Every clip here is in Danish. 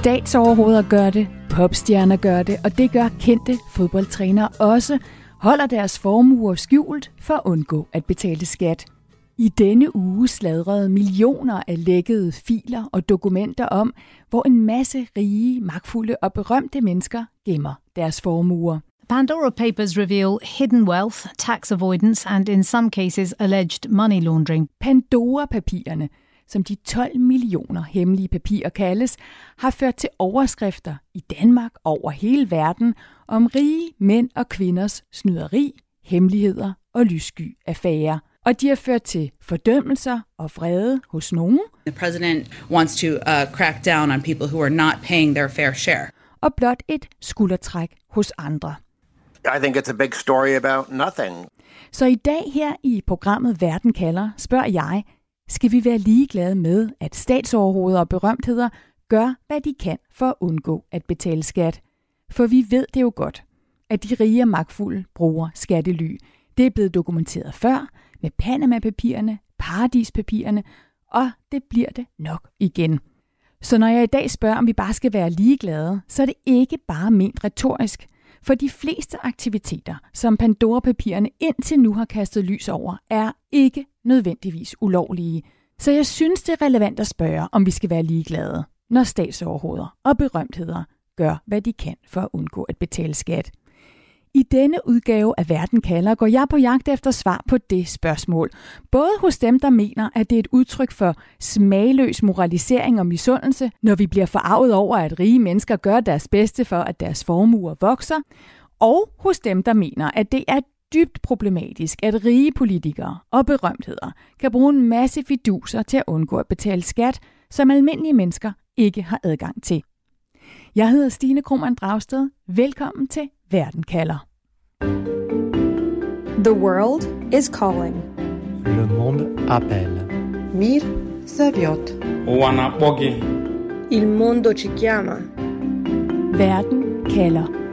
Statsoverhoveder gør det, popstjerner gør det, og det gør kendte fodboldtrænere også, holder deres formuer skjult for at undgå at betale skat. I denne uge sladrede millioner af lækkede filer og dokumenter om, hvor en masse rige, magtfulde og berømte mennesker gemmer deres formuer. Pandora Papers reveal hidden wealth, tax avoidance, and in some cases alleged money laundering. Pandora-papirerne, som de 12 millioner hemmelige papirer kaldes, har ført til overskrifter i Danmark over hele verden om rige mænd og kvinders snyderi, hemmeligheder og lyssky affærer. Og de har ført til fordømmelser og vrede hos nogen. The president wants to uh, crack down on people who are not paying their fair share. Og blot et skuldertræk hos andre. I think it's a big story about nothing. Så i dag her i programmet Verden kalder, spørger jeg, skal vi være ligeglade med, at statsoverhoveder og berømtheder gør, hvad de kan for at undgå at betale skat? For vi ved det jo godt, at de rige og magtfulde bruger skattely. Det er blevet dokumenteret før med Panama-papirerne, Paradispapirerne, og det bliver det nok igen. Så når jeg i dag spørger, om vi bare skal være ligeglade, så er det ikke bare ment retorisk. For de fleste aktiviteter, som Pandora-papirerne indtil nu har kastet lys over, er ikke nødvendigvis ulovlige. Så jeg synes, det er relevant at spørge, om vi skal være ligeglade, når statsoverhoveder og berømtheder gør, hvad de kan for at undgå at betale skat. I denne udgave af Verden kalder går jeg på jagt efter svar på det spørgsmål. Både hos dem, der mener, at det er et udtryk for smagløs moralisering og misundelse, når vi bliver forarvet over, at rige mennesker gør deres bedste for, at deres formuer vokser, og hos dem, der mener, at det er dybt problematisk, at rige politikere og berømtheder kan bruge en masse fiduser til at undgå at betale skat, som almindelige mennesker ikke har adgang til. Jeg hedder Stine Krohmann Dragsted. Velkommen til Verden kalder. The world is calling. Le monde appelle. Mir Saviot. Wanabogi. Il mondo ci chiama. Verden kalder.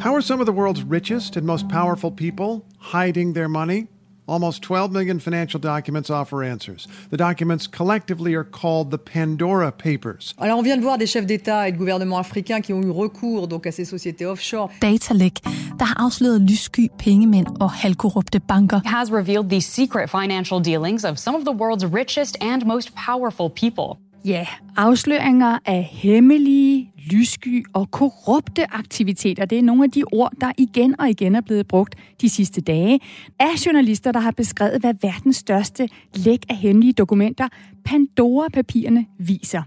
How are some of the world's richest and most powerful people hiding their money? Almost 12 million financial documents offer answers. The documents collectively are called the Pandora Papers. Alors on vient de voir des chefs d'État et de gouvernements africains qui ont eu recours donc à ces sociétés offshore. Datalæk, der har afsløret lyssky pengemænd og halvkorrupte banker. Has revealed the secret financial dealings of some of the world's richest and most powerful people. Ja, afsløringer af hemmelige, lyssky og korrupte aktiviteter. Det er nogle af de ord, der igen og igen er blevet brugt de sidste dage af journalister, der har beskrevet, hvad verdens største læk af hemmelige dokumenter, Pandora-papirerne, viser.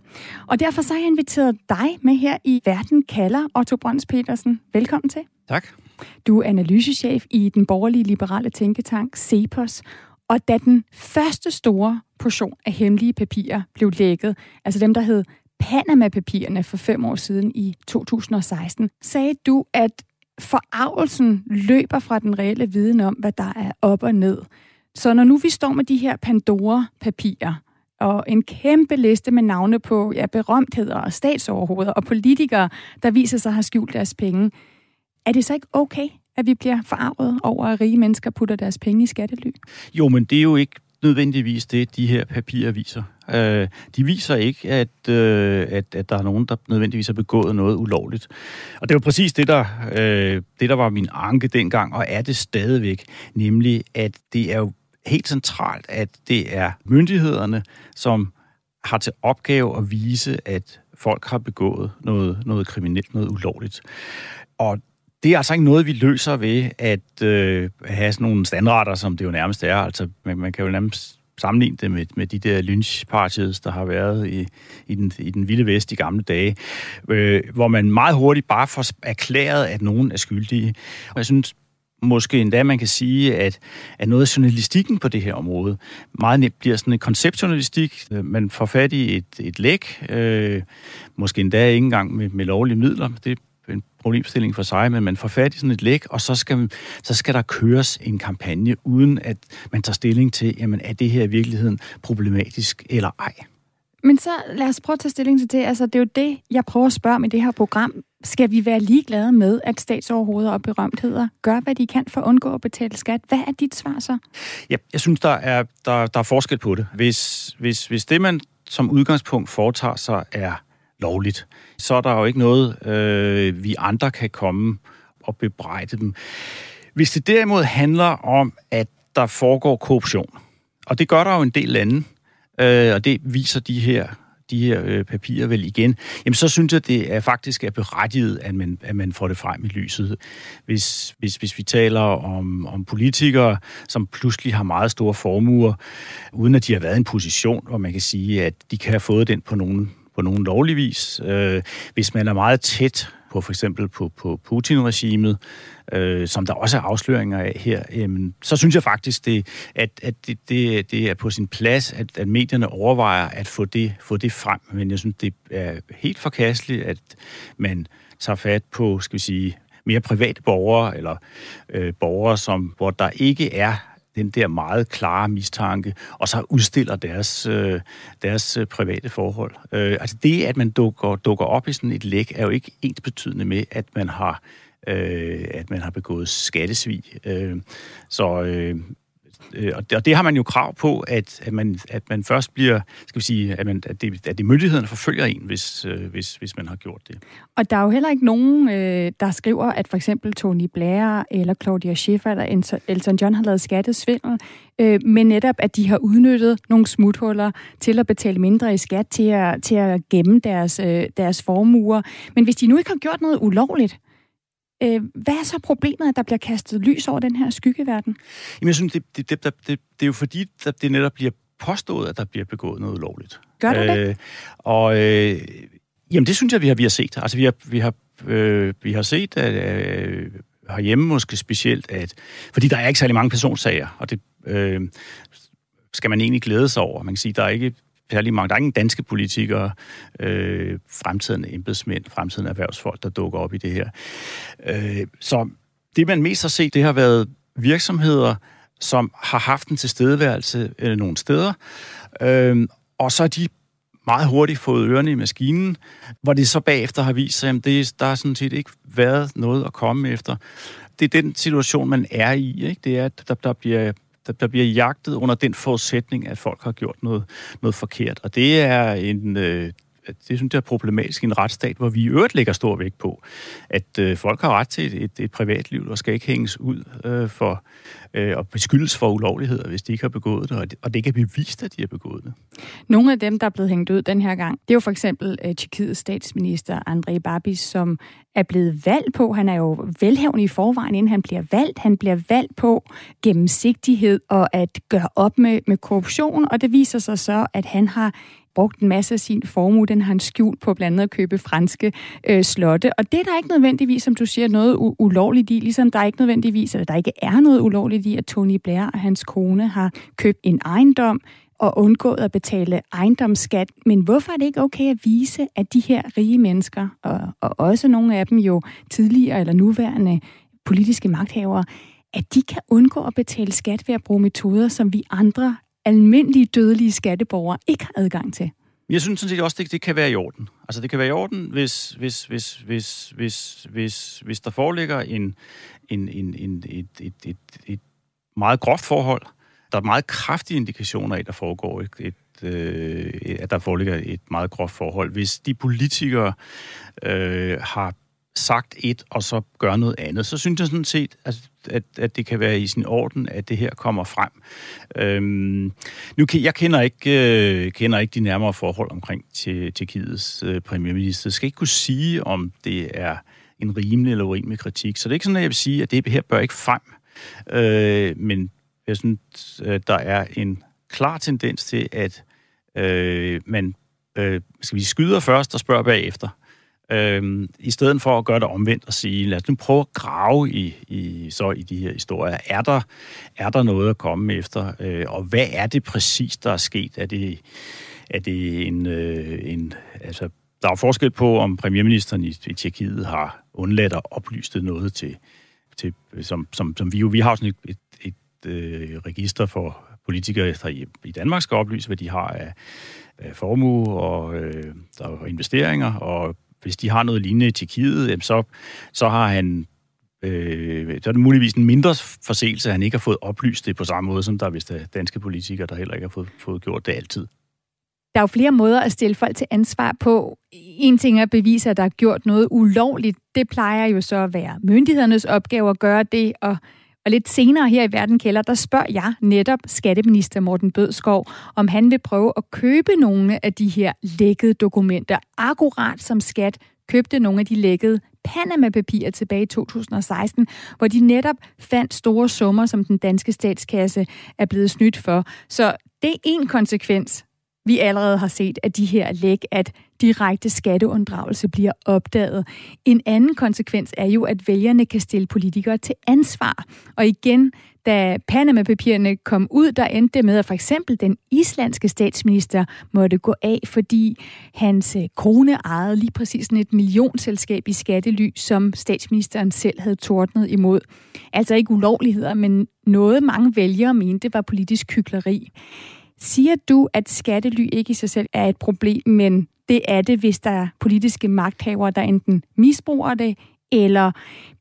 Og derfor så har jeg inviteret dig med her i Verden kalder, Otto Brøns Petersen. Velkommen til. Tak. Du er analysechef i den borgerlige liberale tænketank CEPOS, og da den første store portion af hemmelige papirer blev lækket, altså dem, der hed Panama-papirerne for fem år siden i 2016, sagde du, at forarvelsen løber fra den reelle viden om, hvad der er op og ned. Så når nu vi står med de her Pandora-papirer, og en kæmpe liste med navne på ja, berømtheder og statsoverhoveder og politikere, der viser sig at have skjult deres penge, er det så ikke okay, at vi bliver forarvet over, at rige mennesker putter deres penge i skattely? Jo, men det er jo ikke nødvendigvis det, de her papirer viser. Øh, de viser ikke, at, øh, at, at der er nogen, der nødvendigvis har begået noget ulovligt. Og det var præcis det der, øh, det, der var min anke dengang, og er det stadigvæk, nemlig at det er jo helt centralt, at det er myndighederne, som har til opgave at vise, at folk har begået noget, noget kriminelt, noget ulovligt. Og det er altså ikke noget, vi løser ved at øh, have sådan nogle standarder, som det jo nærmest er. Altså, man, man kan jo nærmest sammenligne det med, med de der lynchpartiets, der har været i, i, den, i den vilde vest i gamle dage, øh, hvor man meget hurtigt bare får erklæret, at nogen er skyldige. Og jeg synes, måske endda man kan sige, at, at noget af journalistikken på det her område meget nemt bliver sådan en konceptjournalistik. Øh, man får fat i et, et læk, øh, måske endda ikke engang med, med lovlige midler. Det problemstilling for sig, men man får fat i sådan et læk, og så skal, så skal der køres en kampagne, uden at man tager stilling til, jamen er det her i virkeligheden problematisk eller ej. Men så lad os prøve at tage stilling til det. Altså, det er jo det, jeg prøver at spørge med det her program. Skal vi være ligeglade med, at statsoverhoveder og berømtheder gør, hvad de kan for at undgå at betale skat? Hvad er dit svar så? Ja, jeg synes, der er, der, der er forskel på det. Hvis, hvis, hvis det, man som udgangspunkt foretager sig, er lovligt, så er der jo ikke noget, øh, vi andre kan komme og bebrejde dem. Hvis det derimod handler om, at der foregår korruption, og det gør der jo en del lande, øh, og det viser de her de her øh, papirer vel igen, jamen så synes jeg, det er faktisk er berettiget, at man, at man får det frem i lyset. Hvis, hvis, hvis vi taler om, om politikere, som pludselig har meget store formuer, uden at de har været i en position, hvor man kan sige, at de kan have fået den på nogen, på nogen lovlig vis. Øh, hvis man er meget tæt på for eksempel på, på Putin-regimet, øh, som der også er afsløringer af her, jamen, så synes jeg faktisk, det, at, at det, det, det er på sin plads, at, at medierne overvejer at få det, få det frem. Men jeg synes, det er helt forkasteligt, at man tager fat på, skal vi sige, mere private borgere, eller øh, borgere, som, hvor der ikke er den der meget klare mistanke, og så udstiller deres, øh, deres øh, private forhold. Øh, altså det, at man dukker, dukker op i sådan et læk, er jo ikke ens betydende med, at man har øh, at man har begået skattesvig. Øh, så øh, øh, og, det, og det har man jo krav på, at, at, man, at man først bliver, skal vi sige, at, man, at, det, at det myndighederne forfølger en, hvis, øh, hvis, hvis man har gjort det. Og der er jo heller ikke nogen, øh, der skriver, at for eksempel Tony Blair eller Claudia Schiffer eller Elton John har lavet skattesvindel, øh, men netop, at de har udnyttet nogle smuthuller til at betale mindre i skat, til at, til at gemme deres, øh, deres formuer. Men hvis de nu ikke har gjort noget ulovligt, Øh, hvad er så problemet, at der bliver kastet lys over den her skyggeverden? Jamen, jeg synes, det, det, det, det, det er jo fordi, at det netop bliver påstået, at der bliver begået noget ulovligt. Gør det øh, det? Og øh, jamen, det synes jeg, vi har, vi har set. Altså, vi har, vi har, øh, vi har set, at øh, herhjemme måske specielt, at fordi der er ikke særlig mange personsager, og det øh, skal man egentlig glæde sig over. Man kan sige, der er ikke særlig mange. Der er ingen danske politikere, øh, fremtidende embedsmænd, fremtidende erhvervsfolk, der dukker op i det her. Øh, så det, man mest har set, det har været virksomheder, som har haft en tilstedeværelse øh, nogle steder, øh, og så er de meget hurtigt fået ørerne i maskinen, hvor det så bagefter har vist sig, at det, der har sådan set ikke været noget at komme efter. Det er den situation, man er i. Ikke? Det er, at der, der bliver der, der bliver jagtet under den forudsætning, at folk har gjort noget, noget forkert. Og det er en... Øh, det synes jeg er problematisk i en retsstat, hvor vi i øvrigt lægger stor vægt på, at øh, folk har ret til et, et, et privatliv, og skal ikke hænges ud øh, for øh, og beskyldes for ulovligheder, hvis de ikke har begået det, og det, og det kan bevist, at de har begået det. Nogle af dem, der er blevet hængt ud den her gang, det er jo for eksempel øh, Tjekkiets statsminister Andrej Babis, som er blevet valgt på, han er jo velhævende i forvejen, inden han bliver valgt. Han bliver valgt på gennemsigtighed og at gøre op med, med korruption, og det viser sig så, at han har brugt en masse af sin formue, den har han skjult på blandt andet at købe franske øh, slotte. Og det er der ikke nødvendigvis, som du siger, noget u- ulovligt i, ligesom der er ikke nødvendigvis, eller der ikke er noget ulovligt i, at Tony Blair og hans kone har købt en ejendom og undgået at betale ejendomsskat. Men hvorfor er det ikke okay at vise, at de her rige mennesker, og, og også nogle af dem jo tidligere eller nuværende politiske magthavere, at de kan undgå at betale skat ved at bruge metoder, som vi andre almindelige dødelige skatteborgere ikke har adgang til. Jeg synes sådan set også, det, det kan være i orden. Altså det kan være i orden, hvis, hvis, hvis, hvis, hvis, hvis, hvis der foreligger en, en, en, en, et, et, et, et meget groft forhold. Der er meget kraftige indikationer af, at der foregår et, et øh, at der foreligger et meget groft forhold. Hvis de politikere øh, har sagt et, og så gør noget andet, så synes jeg sådan set, at, at, at det kan være i sin orden, at det her kommer frem. Øhm, nu, jeg kender ikke, øh, kender ikke de nærmere forhold omkring til Tjekkiets øh, premierminister. Jeg skal ikke kunne sige, om det er en rimelig eller urimelig kritik. Så det er ikke sådan, at jeg vil sige, at det her bør ikke frem. Øh, men jeg synes, at der er en klar tendens til, at øh, man øh, skal vi skyder først og spørger bagefter. Øhm, I stedet for at gøre det omvendt og sige, lad os nu prøve at grave i, i, så i de her historier. Er der, er der noget at komme efter? Øh, og hvad er det præcis, der er sket? Er det, er det en, øh, en... Altså, der er forskel på, om premierministeren i, i Tjekkiet har undladt at oplyse noget til, til som, som, som vi jo... Vi har sådan et, et, et, øh, register for politikere, der i, i Danmark skal oplyse, hvad de har af, af formue og øh, der er investeringer, og hvis de har noget lignende i Tjekkiet, så, så har han øh, så er det muligvis en mindre forseelse, at han ikke har fået oplyst det på samme måde, som der er vist danske politikere, der heller ikke har fået, fået gjort det altid. der er jo flere måder at stille folk til ansvar på. En ting er at bevise, at der er gjort noget ulovligt. Det plejer jo så at være myndighedernes opgave at gøre det, og og lidt senere her i Verden Kælder, der spørger jeg netop skatteminister Morten Bødskov, om han vil prøve at købe nogle af de her lækkede dokumenter, akkurat som skat købte nogle af de lækkede Panama-papirer tilbage i 2016, hvor de netop fandt store summer, som den danske statskasse er blevet snydt for. Så det er en konsekvens vi allerede har set at de her læg, at direkte skatteunddragelse bliver opdaget. En anden konsekvens er jo, at vælgerne kan stille politikere til ansvar. Og igen, da Panama-papirerne kom ud, der endte det med, at for eksempel den islandske statsminister måtte gå af, fordi hans øh, kone ejede lige præcis sådan et millionselskab i skattely, som statsministeren selv havde tordnet imod. Altså ikke ulovligheder, men noget mange vælgere mente var politisk hykleri. Siger du, at skattely ikke i sig selv er et problem, men det er det, hvis der er politiske magthavere, der enten misbruger det, eller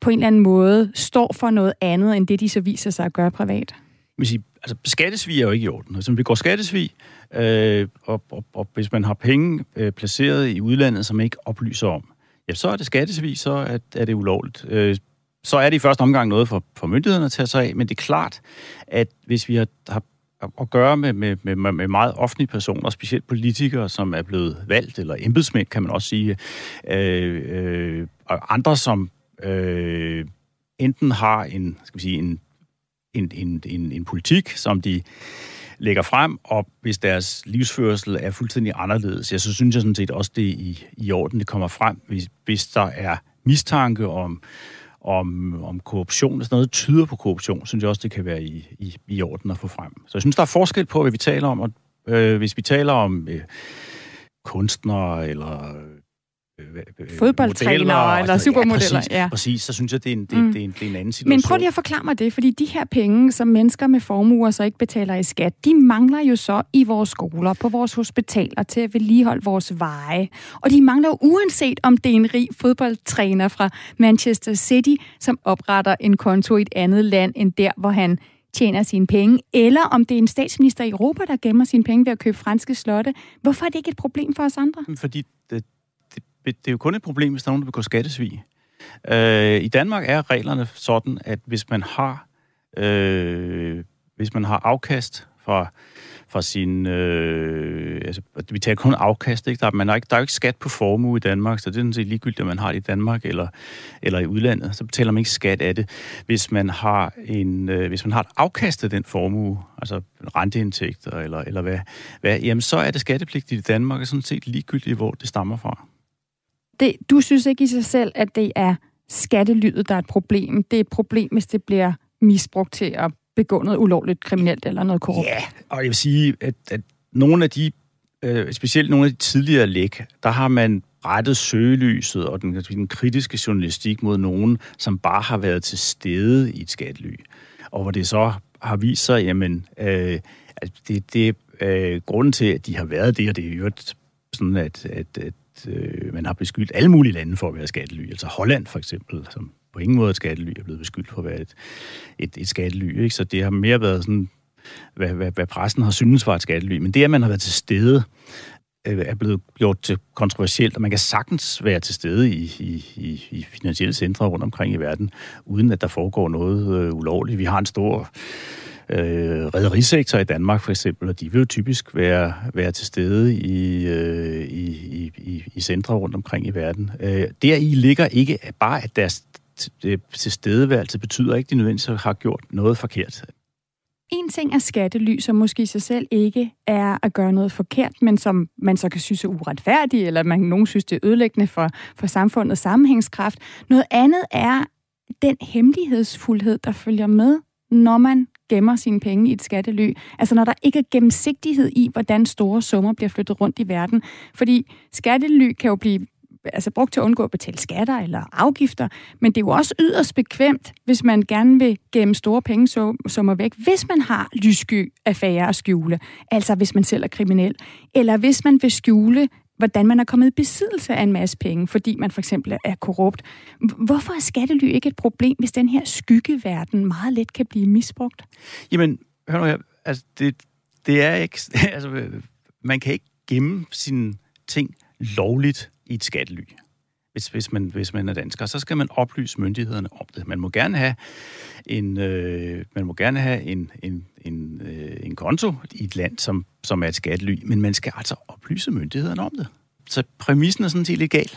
på en eller anden måde står for noget andet, end det de så viser sig at gøre privat? Jeg sige, altså skattesvig er jo ikke i orden. Altså, vi går skattesvig, øh, og, og, og hvis man har penge øh, placeret i udlandet, som man ikke oplyser om, ja, så er det skattesvig, så er, er det ulovligt. Øh, så er det i første omgang noget for, for myndighederne at tage sig af, men det er klart, at hvis vi har, har at gøre med, med, med, med meget offentlige personer, specielt politikere, som er blevet valgt, eller embedsmænd, kan man også sige, øh, øh, og andre, som øh, enten har en, skal vi sige, en, en, en, en, en politik, som de lægger frem, og hvis deres livsførsel er fuldstændig anderledes, ja, så synes jeg sådan set også, det er i, i orden, det kommer frem, hvis, hvis der er mistanke om om, om korruption og sådan noget tyder på korruption, synes jeg også, det kan være i, i, i orden at få frem. Så jeg synes, der er forskel på, hvad vi taler om. Og, øh, hvis vi taler om øh, kunstnere eller fodboldtrænere eller supermodeller. Ja, præcis, ja. præcis, så synes jeg, det er, en, det, mm. det, er en, det er en anden situation. Men prøv lige at forklare mig det, fordi de her penge, som mennesker med formuer så ikke betaler i skat, de mangler jo så i vores skoler, på vores hospitaler, til at vedligeholde vores veje. Og de mangler uanset, om det er en rig fodboldtræner fra Manchester City, som opretter en konto i et andet land, end der, hvor han tjener sine penge, eller om det er en statsminister i Europa, der gemmer sine penge ved at købe franske slotte. Hvorfor er det ikke et problem for os andre? Fordi det, det er jo kun et problem, hvis der er nogen, der begår skattesvig. Øh, I Danmark er reglerne sådan, at hvis man har, øh, hvis man har afkast fra, fra sin... Øh, altså, vi tager kun afkast, ikke? Der, er, man har ikke, der er jo ikke skat på formue i Danmark, så det er sådan set ligegyldigt, om man har det i Danmark eller, eller i udlandet. Så betaler man ikke skat af det. Hvis man har, en, øh, hvis man har et afkast af den formue, altså renteindtægter eller, eller hvad, hvad, jamen så er det skattepligtigt i Danmark, og sådan set ligegyldigt, hvor det stammer fra det, du synes ikke i sig selv, at det er skattelydet, der er et problem. Det er et problem, hvis det bliver misbrugt til at begå noget ulovligt kriminelt eller noget korrupt. Ja, og jeg vil sige, at, at nogle af de, øh, specielt nogle af de tidligere læk, der har man rettet søgelyset og den, den kritiske journalistik mod nogen, som bare har været til stede i et skattely. Og hvor det så har vist sig, jamen, øh, at det, det øh, grunden til, at de har været det, og det er jo sådan, at, at, at øh, man har beskyldt alle mulige lande for at være skattely. Altså Holland for eksempel, som på ingen måde et skattely, er blevet beskyldt for at være et, et, et skattely. Ikke? Så det har mere været sådan, hvad, hvad, hvad pressen har syntes var et skattely. Men det, at man har været til stede, øh, er blevet gjort til kontroversielt, og man kan sagtens være til stede i, i, i, i finansielle centre rundt omkring i verden, uden at der foregår noget øh, ulovligt. Vi har en stor øh, rædderisektor i Danmark for eksempel, og de vil jo typisk være, være til stede i, øh, i, i, i centre rundt omkring i verden. Øh, i ligger ikke bare, at deres øh, tilstedeværelse betyder ikke, at de nødvendigvis har gjort noget forkert. En ting er skattely, som måske i sig selv ikke er at gøre noget forkert, men som man så kan synes er uretfærdigt, eller man nogen synes, det er ødelæggende for, for samfundets sammenhængskraft. Noget andet er den hemmelighedsfuldhed, der følger med, når man gemmer sine penge i et skattely. Altså når der ikke er gennemsigtighed i, hvordan store summer bliver flyttet rundt i verden. Fordi skattely kan jo blive altså brugt til at undgå at betale skatter eller afgifter, men det er jo også yderst bekvemt, hvis man gerne vil gemme store penge summer væk, hvis man har lyssky affære at skjule, altså hvis man selv er kriminel, eller hvis man vil skjule hvordan man er kommet i besiddelse af en masse penge, fordi man for eksempel er korrupt. Hvorfor er skattely ikke et problem, hvis den her skyggeverden meget let kan blive misbrugt? Jamen, hør nu her, altså det, det er ikke, altså, øh, man kan ikke gemme sine ting lovligt i et skattely. Hvis, hvis, man, hvis man er dansker, så skal man oplyse myndighederne om det. Man må gerne have en, øh, man må gerne have en, en, en, øh, en konto i et land, som, som er et skattely, men man skal altså oplyse myndighederne om det. Så præmissen er sådan set legal.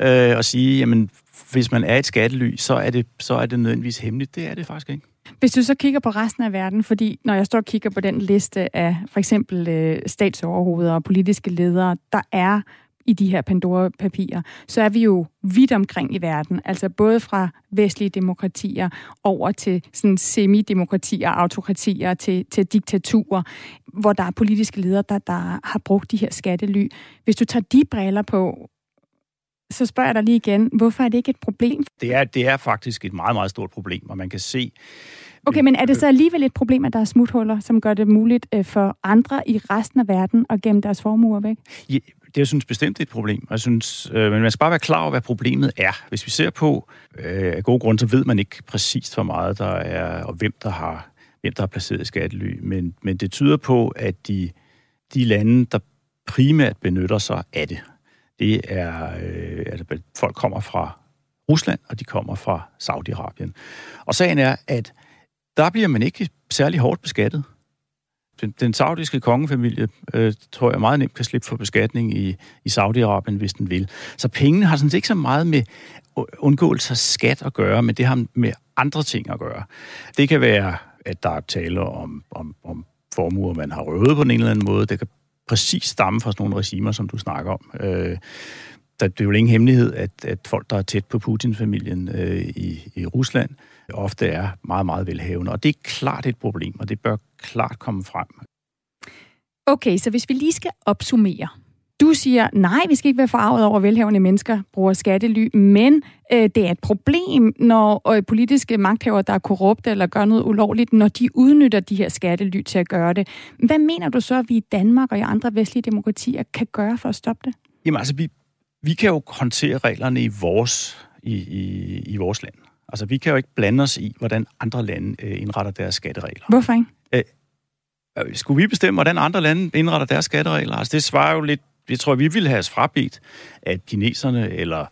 Øh, at sige, jamen, hvis man er et skattely, så er, det, så er det nødvendigvis hemmeligt. Det er det faktisk ikke. Hvis du så kigger på resten af verden, fordi når jeg står og kigger på den liste af for eksempel øh, statsoverhoveder og politiske ledere, der er i de her Pandora-papirer, så er vi jo vidt omkring i verden. Altså både fra vestlige demokratier over til sådan semidemokratier, autokratier, til, til diktaturer, hvor der er politiske ledere, der, der har brugt de her skattely. Hvis du tager de briller på, så spørger jeg dig lige igen, hvorfor er det ikke et problem? Det er, det er faktisk et meget, meget stort problem, og man kan se... Okay, men er det så alligevel et problem, at der er smuthuller, som gør det muligt øh, for andre i resten af verden at gemme deres formuer væk? Ja, det jeg synes bestemt er et problem. Jeg synes, øh, men man skal bare være klar over, hvad problemet er. Hvis vi ser på øh, af gode grunde, så ved man ikke præcist, hvor meget der er, og hvem der har, hvem der har placeret i skattely. Men, men det tyder på, at de, de lande, der primært benytter sig af det, det er, øh, altså, folk kommer fra Rusland, og de kommer fra Saudi-Arabien. Og sagen er, at der bliver man ikke særlig hårdt beskattet. Den, den saudiske kongefamilie, øh, tror jeg, meget nemt kan slippe for beskatning i, i Saudi-Arabien, hvis den vil. Så pengene har sådan set ikke så meget med undgåelse af skat at gøre, men det har med andre ting at gøre. Det kan være, at der er tale om, om, om formuer, man har røvet på en eller anden måde. Det kan præcis stamme fra sådan nogle regimer, som du snakker om. Øh, der, det er jo ingen hemmelighed, at, at folk, der er tæt på Putin-familien øh, i, i Rusland, ofte er meget, meget velhavende. Og det er klart et problem, og det bør klart komme frem. Okay, så hvis vi lige skal opsummere. Du siger, nej, vi skal ikke være forarvet over, at velhavende mennesker bruger skattely, men øh, det er et problem, når øh, politiske magthavere, der er korrupte eller gør noget ulovligt, når de udnytter de her skattely til at gøre det. Hvad mener du så, at vi i Danmark og i andre vestlige demokratier kan gøre for at stoppe det? Jamen altså, vi, vi kan jo håndtere reglerne i vores, i, i, i vores land. Altså, vi kan jo ikke blande os i, hvordan andre lande øh, indretter deres skatteregler. Hvorfor ikke? Øh, øh, skulle vi bestemme, hvordan andre lande indretter deres skatteregler? Altså, det svarer jo lidt... Jeg tror, vi ville have os frabedt, at kineserne eller,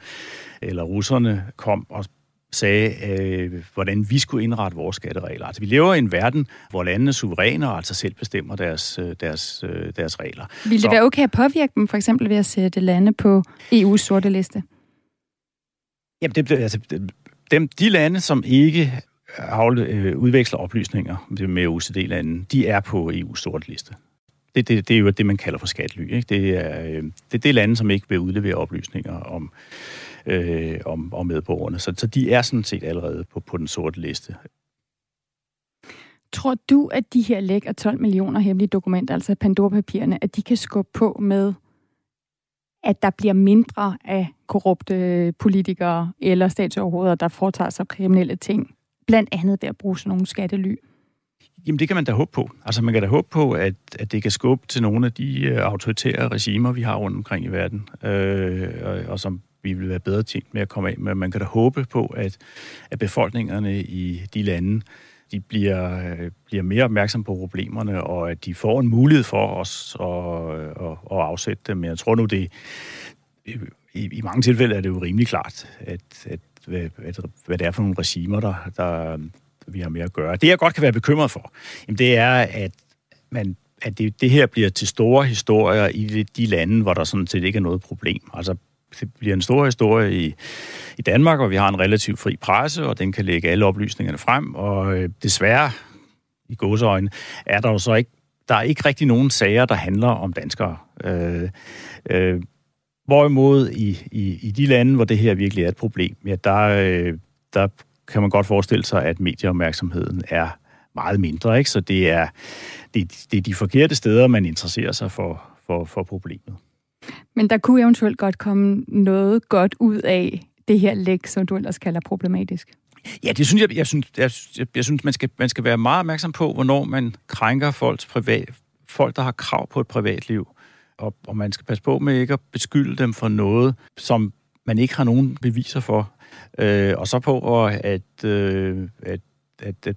eller russerne kom og sagde, øh, hvordan vi skulle indrette vores skatteregler. Altså, vi lever i en verden, hvor landene suveræne og altså selv bestemmer deres, øh, deres, øh, deres regler. Vil det Så, være okay at påvirke dem, for eksempel ved at sætte lande på EU's sorte liste? Jamen, det, altså, dem, de lande, som ikke øh, øh udveksler oplysninger med OECD-landene, de er på EU's sorte liste. Det, det, det er jo det, man kalder for skatly. Ikke? Det, er, øh, det er det lande, som ikke vil udlevere oplysninger om, øh, om, om medborgerne. Så, så de er sådan set allerede på, på den sorte liste. Tror du, at de her læk af 12 millioner hemmelige dokumenter, altså Pandora-papirerne, at de kan skubbe på med at der bliver mindre af korrupte politikere eller statsoverhoveder, der foretager sig kriminelle ting, blandt andet ved at bruge sådan nogle skattely? Jamen det kan man da håbe på. Altså man kan da håbe på, at, at det kan skubbe til nogle af de uh, autoritære regimer, vi har rundt omkring i verden, øh, og, og som vi vil være bedre tjent med at komme af med. Man kan da håbe på, at, at befolkningerne i de lande de bliver, bliver mere opmærksom på problemerne, og at de får en mulighed for os at, at, at afsætte dem. Men jeg tror nu, det i, i mange tilfælde er det jo rimelig klart, at, at, at, at hvad det er for nogle regimer, der, der vi har med at gøre. Det, jeg godt kan være bekymret for, jamen, det er, at man at det, det her bliver til store historier i de lande, hvor der sådan set ikke er noget problem. Altså bliver en stor historie i, i Danmark, og vi har en relativt fri presse, og den kan lægge alle oplysningerne frem, og øh, desværre, i gåseøjne, er der jo så ikke, der er ikke rigtig nogen sager, der handler om danskere. Øh, øh, hvorimod i, i, i de lande, hvor det her virkelig er et problem, ja, der, øh, der kan man godt forestille sig, at medieopmærksomheden er meget mindre, ikke? Så det er, det, det er de forkerte steder, man interesserer sig for, for, for problemet. Men der kunne eventuelt godt komme noget godt ud af det her læk, som du ellers kalder problematisk. Ja, det synes jeg, jeg synes, jeg, jeg, jeg synes man, skal, man skal være meget opmærksom på, hvornår man krænker folks privat, folk, der har krav på et privatliv. Og, og man skal passe på med ikke at beskylde dem for noget, som man ikke har nogen beviser for. Øh, og så på at, at, øh, at, at, at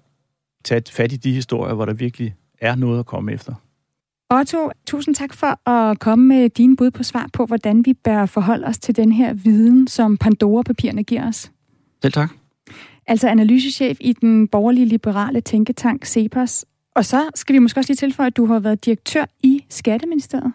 tage fat i de historier, hvor der virkelig er noget at komme efter. Otto, tusind tak for at komme med dine bud på svar på, hvordan vi bør forholde os til den her viden, som Pandora-papirerne giver os. Selv tak. Altså analysechef i den borgerlige liberale tænketank CEPOS. Og så skal vi måske også lige tilføje, at du har været direktør i Skatteministeriet.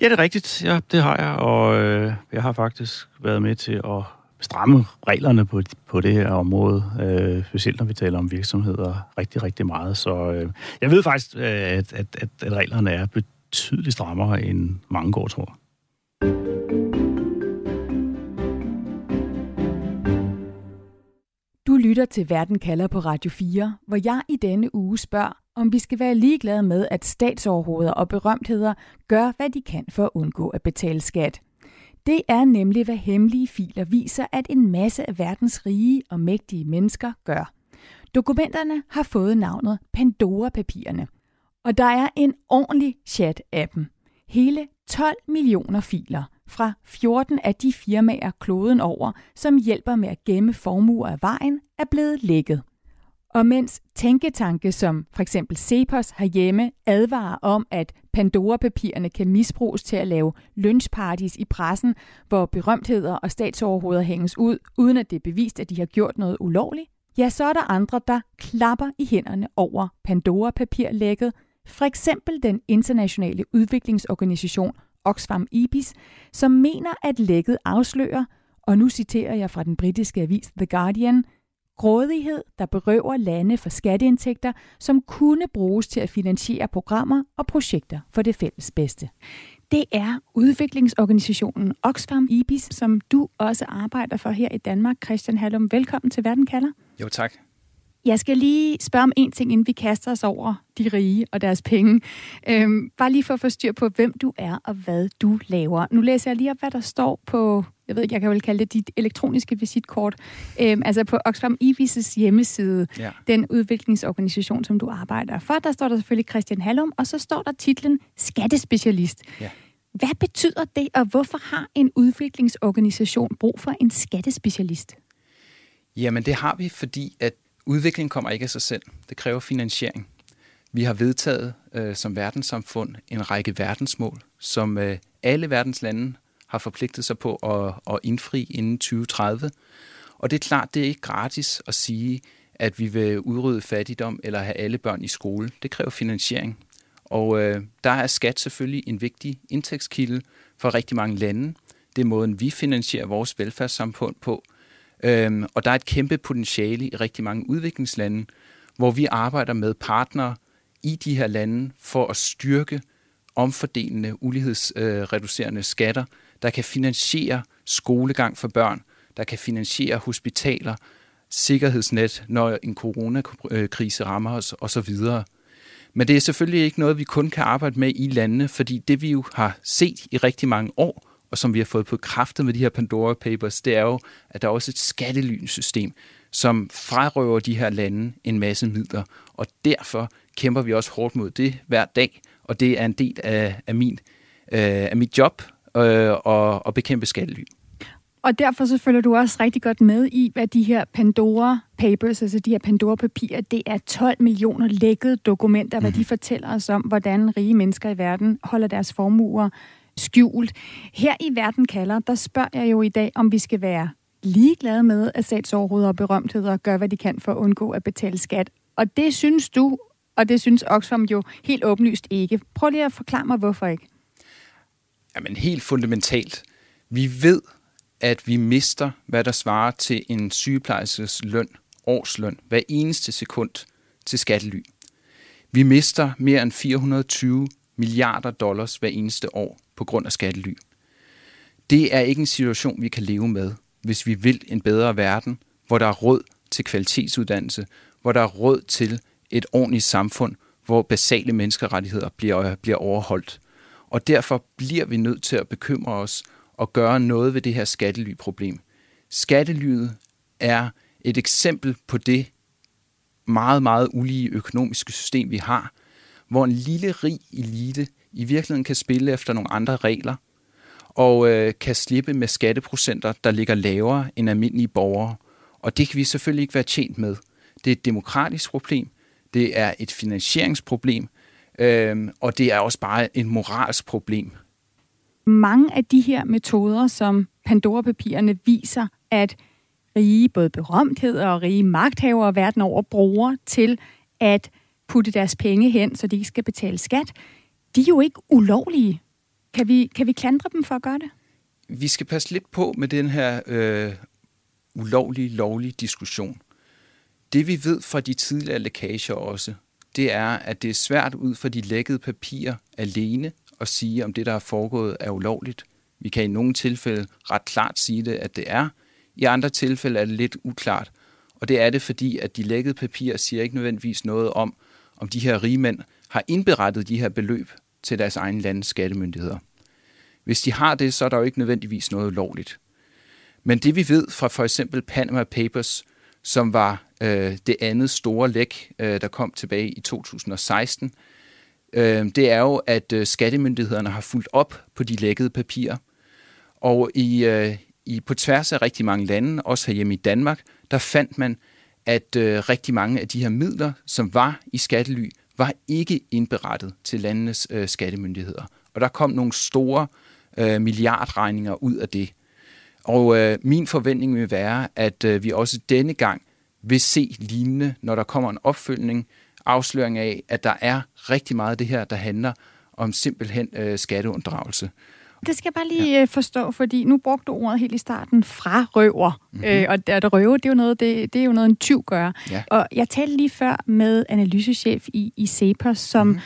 Ja, det er rigtigt. Ja, det har jeg, og øh, jeg har faktisk været med til at stramme reglerne på, på det her område, øh, specielt når vi taler om virksomheder rigtig, rigtig meget. Så øh, jeg ved faktisk, øh, at, at, at, at reglerne er betydeligt strammere end mange går, tror Du lytter til Verden kalder på Radio 4, hvor jeg i denne uge spørger, om vi skal være ligeglade med, at statsoverhoveder og berømtheder gør, hvad de kan for at undgå at betale skat. Det er nemlig, hvad hemmelige filer viser, at en masse af verdens rige og mægtige mennesker gør. Dokumenterne har fået navnet Pandora-papirerne, og der er en ordentlig chat af dem. Hele 12 millioner filer fra 14 af de firmaer kloden over, som hjælper med at gemme formuer af vejen, er blevet lækket. Og mens tænketanke som for eksempel Cepos herhjemme advarer om, at Pandora-papirerne kan misbruges til at lave lynchparties i pressen, hvor berømtheder og statsoverhoveder hænges ud, uden at det er bevist, at de har gjort noget ulovligt, ja, så er der andre, der klapper i hænderne over Pandora-papirlægget, for eksempel den internationale udviklingsorganisation Oxfam IBIS, som mener, at lækket afslører, og nu citerer jeg fra den britiske avis The Guardian – Grådighed, der berøver lande for skatteindtægter, som kunne bruges til at finansiere programmer og projekter for det fælles bedste. Det er udviklingsorganisationen Oxfam IBIS, som du også arbejder for her i Danmark. Christian Hallum, velkommen til Verden kalder. Jo, tak. Jeg skal lige spørge om en ting, inden vi kaster os over de rige og deres penge. Øhm, bare lige for at få styr på, hvem du er og hvad du laver. Nu læser jeg lige op, hvad der står på, jeg ved ikke, jeg kan vel kalde det dit elektroniske visitkort, øhm, altså på Oxfam IBIS' hjemmeside, ja. den udviklingsorganisation, som du arbejder for. Der står der selvfølgelig Christian Hallum, og så står der titlen Skattespecialist. Ja. Hvad betyder det, og hvorfor har en udviklingsorganisation brug for en skattespecialist? Jamen det har vi, fordi at Udvikling kommer ikke af sig selv. Det kræver finansiering. Vi har vedtaget øh, som verdenssamfund en række verdensmål, som øh, alle verdens lande har forpligtet sig på at, at indfri inden 2030. Og det er klart, det er ikke gratis at sige, at vi vil udrydde fattigdom eller have alle børn i skole. Det kræver finansiering. Og øh, der er skat selvfølgelig en vigtig indtægtskilde for rigtig mange lande. Det er måden, vi finansierer vores velfærdssamfund på. Øhm, og der er et kæmpe potentiale i rigtig mange udviklingslande, hvor vi arbejder med partnere i de her lande for at styrke omfordelende, ulighedsreducerende øh, skatter, der kan finansiere skolegang for børn, der kan finansiere hospitaler, sikkerhedsnet, når en coronakrise rammer os osv. Men det er selvfølgelig ikke noget, vi kun kan arbejde med i landene, fordi det vi jo har set i rigtig mange år, og som vi har fået på kraftet med de her Pandora Papers, det er jo, at der er også et skattelynsystem, som frarøver de her lande en masse midler. Og derfor kæmper vi også hårdt mod det hver dag, og det er en del af, af, min, øh, af mit job øh, at, at bekæmpe skattely. Og derfor så følger du også rigtig godt med i, hvad de her Pandora Papers, altså de her Pandora-papirer, det er 12 millioner lækkede dokumenter, mm. hvad de mhm. fortæller os om, hvordan rige mennesker i verden holder deres formuer skjult. Her i Verden kalder, der spørger jeg jo i dag, om vi skal være ligeglade med, at statsoverhoveder og berømtheder gør, hvad de kan for at undgå at betale skat. Og det synes du, og det synes Oxfam jo helt åbenlyst ikke. Prøv lige at forklare mig, hvorfor ikke. Jamen helt fundamentalt. Vi ved, at vi mister, hvad der svarer til en sygeplejerskes løn, årsløn, hver eneste sekund til skattely. Vi mister mere end 420 milliarder dollars hver eneste år på grund af skattely. Det er ikke en situation, vi kan leve med, hvis vi vil en bedre verden, hvor der er råd til kvalitetsuddannelse, hvor der er råd til et ordentligt samfund, hvor basale menneskerettigheder bliver, øh, bliver overholdt. Og derfor bliver vi nødt til at bekymre os og gøre noget ved det her skattelyproblem. Skattelyet er et eksempel på det meget, meget ulige økonomiske system, vi har, hvor en lille, rig elite i virkeligheden kan spille efter nogle andre regler, og øh, kan slippe med skatteprocenter, der ligger lavere end almindelige borgere. Og det kan vi selvfølgelig ikke være tjent med. Det er et demokratisk problem, det er et finansieringsproblem, øh, og det er også bare et moralsk problem. Mange af de her metoder, som Pandora-papirerne viser, at rige både berømtheder og rige magthavere verden over bruger til at putte deres penge hen, så de ikke skal betale skat, de er jo ikke ulovlige. Kan vi, kan vi klandre dem for at gøre det? Vi skal passe lidt på med den her øh, ulovlige, lovlige diskussion. Det vi ved fra de tidligere lækager også, det er, at det er svært ud fra de lækkede papirer alene at sige, om det, der er foregået, er ulovligt. Vi kan i nogle tilfælde ret klart sige det, at det er. I andre tilfælde er det lidt uklart. Og det er det, fordi at de lækkede papirer siger ikke nødvendigvis noget om, om de her rige mænd har indberettet de her beløb til deres egen landes skattemyndigheder. Hvis de har det, så er der jo ikke nødvendigvis noget lovligt. Men det vi ved fra for eksempel Panama Papers, som var øh, det andet store læk, øh, der kom tilbage i 2016, øh, det er jo, at øh, skattemyndighederne har fulgt op på de lækkede papirer. Og i, øh, i, på tværs af rigtig mange lande, også herhjemme i Danmark, der fandt man, at øh, rigtig mange af de her midler, som var i skattely, var ikke indberettet til landenes øh, skattemyndigheder. Og der kom nogle store øh, milliardregninger ud af det. Og øh, min forventning vil være, at øh, vi også denne gang vil se lignende, når der kommer en opfølgning, afsløring af, at der er rigtig meget af det her, der handler om simpelthen øh, skatteunddragelse. Det skal jeg bare lige ja. Øh, forstå, fordi nu brugte du ordet helt i starten, fra røver. Mm-hmm. Øh, og at røve, det er jo noget, det, det er jo noget en tyv gør. Ja. Og jeg talte lige før med analysechef i, i CEPOS, som mm-hmm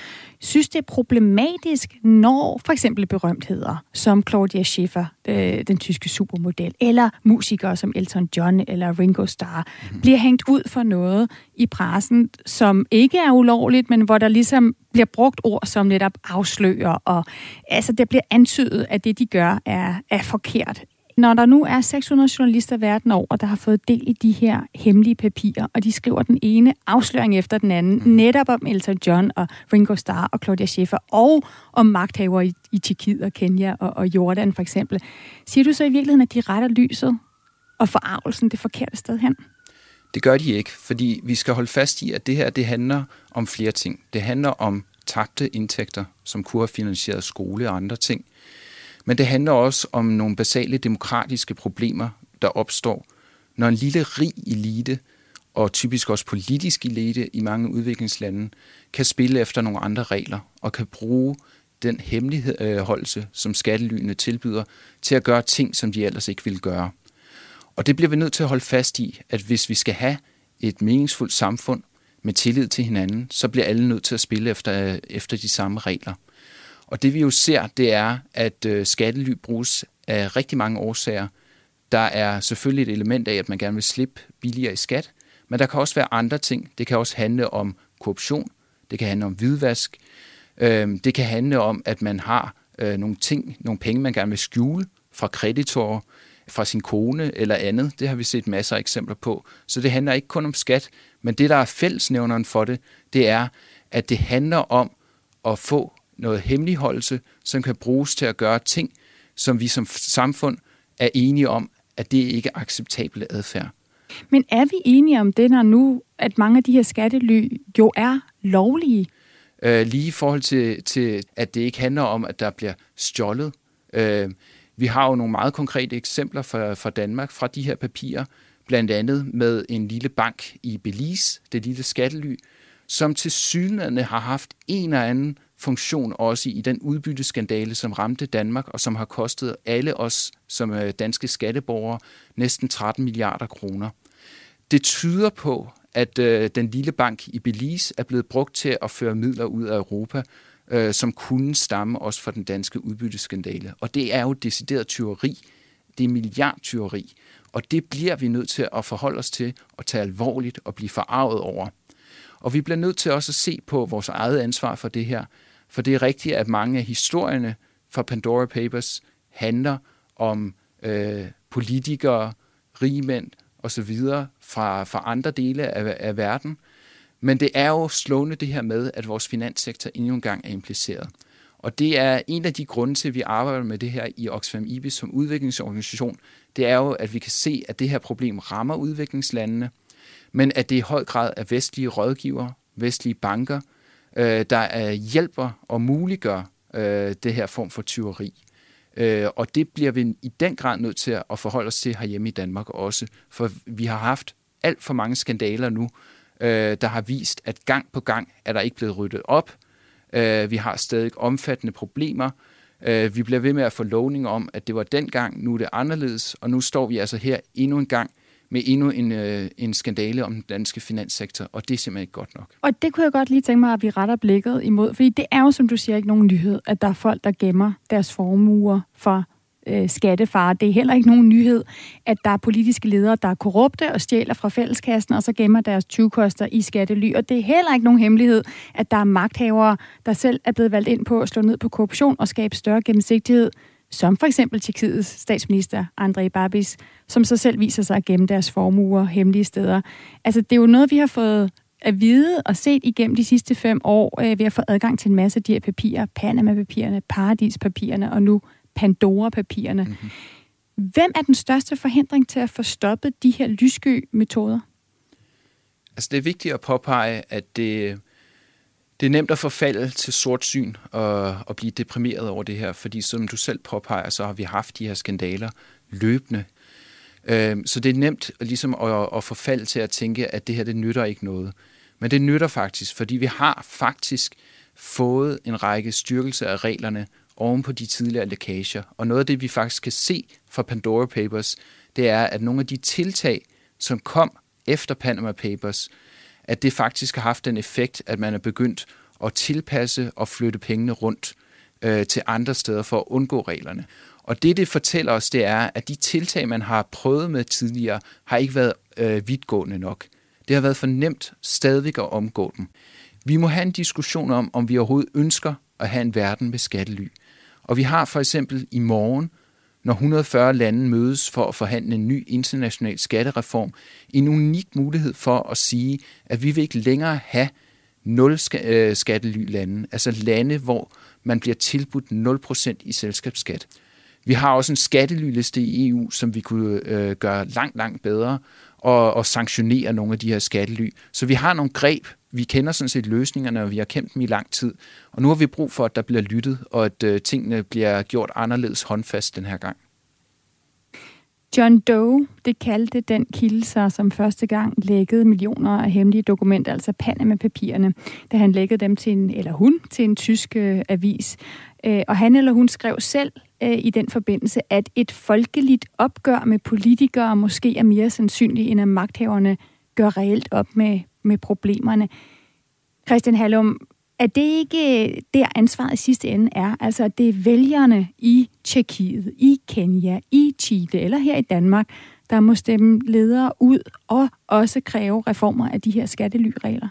synes, det er problematisk, når for eksempel berømtheder som Claudia Schiffer, øh, den tyske supermodel, eller musikere som Elton John eller Ringo Starr, mm-hmm. bliver hængt ud for noget i pressen, som ikke er ulovligt, men hvor der ligesom bliver brugt ord som netop afslører, og altså det bliver antydet, at det, de gør, er, er forkert. Når der nu er 600 journalister verden over, der har fået del i de her hemmelige papirer, og de skriver den ene afsløring efter den anden, mm. netop om Elton John og Ringo Starr og Claudia Schiffer, og om magthaver i, i Tjekkiet og Kenya og, og Jordan for eksempel. Siger du så i virkeligheden, at de retter lyset og forarvelsen det forkerte sted hen? Det gør de ikke, fordi vi skal holde fast i, at det her det handler om flere ting. Det handler om tabte indtægter, som kunne have finansieret skole og andre ting. Men det handler også om nogle basale demokratiske problemer, der opstår, når en lille rig elite, og typisk også politisk elite i mange udviklingslande, kan spille efter nogle andre regler og kan bruge den hemmeligholdelse, øh, som skattelyene tilbyder, til at gøre ting, som de ellers ikke ville gøre. Og det bliver vi nødt til at holde fast i, at hvis vi skal have et meningsfuldt samfund med tillid til hinanden, så bliver alle nødt til at spille efter, øh, efter de samme regler. Og det vi jo ser, det er, at øh, skattely bruges af rigtig mange årsager. Der er selvfølgelig et element af, at man gerne vil slippe billigere i skat, men der kan også være andre ting. Det kan også handle om korruption, det kan handle om hvidvask, øh, det kan handle om, at man har øh, nogle ting, nogle penge, man gerne vil skjule fra kreditorer, fra sin kone eller andet. Det har vi set masser af eksempler på. Så det handler ikke kun om skat, men det, der er fællesnævneren for det, det er, at det handler om at få noget hemmeligholdelse, som kan bruges til at gøre ting, som vi som samfund er enige om, at det ikke er acceptabel adfærd. Men er vi enige om det, når nu, at mange af de her skattely jo er lovlige? Øh, lige i forhold til, til, at det ikke handler om, at der bliver stjålet. Øh, vi har jo nogle meget konkrete eksempler fra, fra Danmark, fra de her papirer, blandt andet med en lille bank i Belize, det lille skattely, som til synligheden har haft en eller anden funktion også i den udbytteskandale, som ramte Danmark, og som har kostet alle os som øh, danske skatteborgere næsten 13 milliarder kroner. Det tyder på, at øh, den lille bank i Belize er blevet brugt til at føre midler ud af Europa, øh, som kunne stamme også fra den danske udbytteskandale. Og det er jo decideret tyveri. Det er milliardtyveri. Og det bliver vi nødt til at forholde os til og tage alvorligt og blive forarvet over. Og vi bliver nødt til også at se på vores eget ansvar for det her. For det er rigtigt, at mange af historierne fra Pandora Papers handler om øh, politikere, rigmænd osv. Fra, fra andre dele af, af verden. Men det er jo slående det her med, at vores finanssektor endnu en gang er impliceret. Og det er en af de grunde til, at vi arbejder med det her i Oxfam IBIS som udviklingsorganisation. Det er jo, at vi kan se, at det her problem rammer udviklingslandene, men at det i høj grad er vestlige rådgivere, vestlige banker, øh, der øh, hjælper og muliggør øh, det her form for tyveri. Øh, og det bliver vi i den grad nødt til at forholde os til herhjemme i Danmark også, for vi har haft alt for mange skandaler nu, øh, der har vist, at gang på gang er der ikke blevet ryddet op. Øh, vi har stadig omfattende problemer. Øh, vi bliver ved med at få lovning om, at det var dengang, nu er det anderledes, og nu står vi altså her endnu en gang med endnu en, øh, en skandale om den danske finanssektor, og det er simpelthen ikke godt nok. Og det kunne jeg godt lige tænke mig, at vi retter blikket imod, fordi det er jo, som du siger, ikke nogen nyhed, at der er folk, der gemmer deres formuer for øh, skattefar. Det er heller ikke nogen nyhed, at der er politiske ledere, der er korrupte og stjæler fra fælleskassen, og så gemmer deres 20-koster i skattely. Og det er heller ikke nogen hemmelighed, at der er magthavere, der selv er blevet valgt ind på at slå ned på korruption og skabe større gennemsigtighed, som for eksempel Tjekkiets statsminister Andrej Babis, som så selv viser sig at gemme deres formuer hemmelige steder. Altså, det er jo noget, vi har fået at vide og set igennem de sidste fem år øh, ved at få adgang til en masse af de her papirer, Panama-papirerne, Paradis-papirerne og nu Pandora-papirerne. Mm-hmm. Hvem er den største forhindring til at få stoppet de her lyskø-metoder? Altså, det er vigtigt at påpege, at det, det er nemt at forfalde til sort syn og, og blive deprimeret over det her, fordi som du selv påpeger, så har vi haft de her skandaler løbende. Øhm, så det er nemt ligesom at, at forfalde til at tænke, at det her det nytter ikke noget. Men det nytter faktisk, fordi vi har faktisk fået en række styrkelse af reglerne oven på de tidligere lækager. Og noget af det, vi faktisk kan se fra Pandora Papers, det er, at nogle af de tiltag, som kom efter Panama Papers, at det faktisk har haft den effekt, at man er begyndt at tilpasse og flytte pengene rundt øh, til andre steder for at undgå reglerne. Og det, det fortæller os, det er, at de tiltag, man har prøvet med tidligere, har ikke været øh, vidtgående nok. Det har været for nemt stadigvæk at omgå dem. Vi må have en diskussion om, om vi overhovedet ønsker at have en verden med skattely. Og vi har for eksempel i morgen, når 140 lande mødes for at forhandle en ny international skattereform, en unik mulighed for at sige, at vi vil ikke længere have nul skattelylande, øh, skattely-lande, altså lande, hvor man bliver tilbudt 0% i selskabsskat. Vi har også en skattelyliste i EU, som vi kunne øh, gøre langt, langt bedre, og, og sanktionere nogle af de her skattely. Så vi har nogle greb, vi kender sådan set løsningerne, og vi har kæmpet dem i lang tid. Og nu har vi brug for, at der bliver lyttet, og at øh, tingene bliver gjort anderledes håndfast den her gang. John Doe, det kaldte den kilde sig, som første gang lækkede millioner af hemmelige dokumenter, altså Panama-papirerne, da han lækkede dem til en, eller hun, til en tysk øh, avis. Øh, og han eller hun skrev selv øh, i den forbindelse, at et folkeligt opgør med politikere måske er mere sandsynligt, end at magthaverne gør reelt op med, med problemerne. Christian Hallum, er det ikke der ansvaret i sidste ende er? Altså, at det er vælgerne i Tjekkiet, i Kenya, i Chile eller her i Danmark, der må stemme ledere ud og også kræve reformer af de her skattelyregler?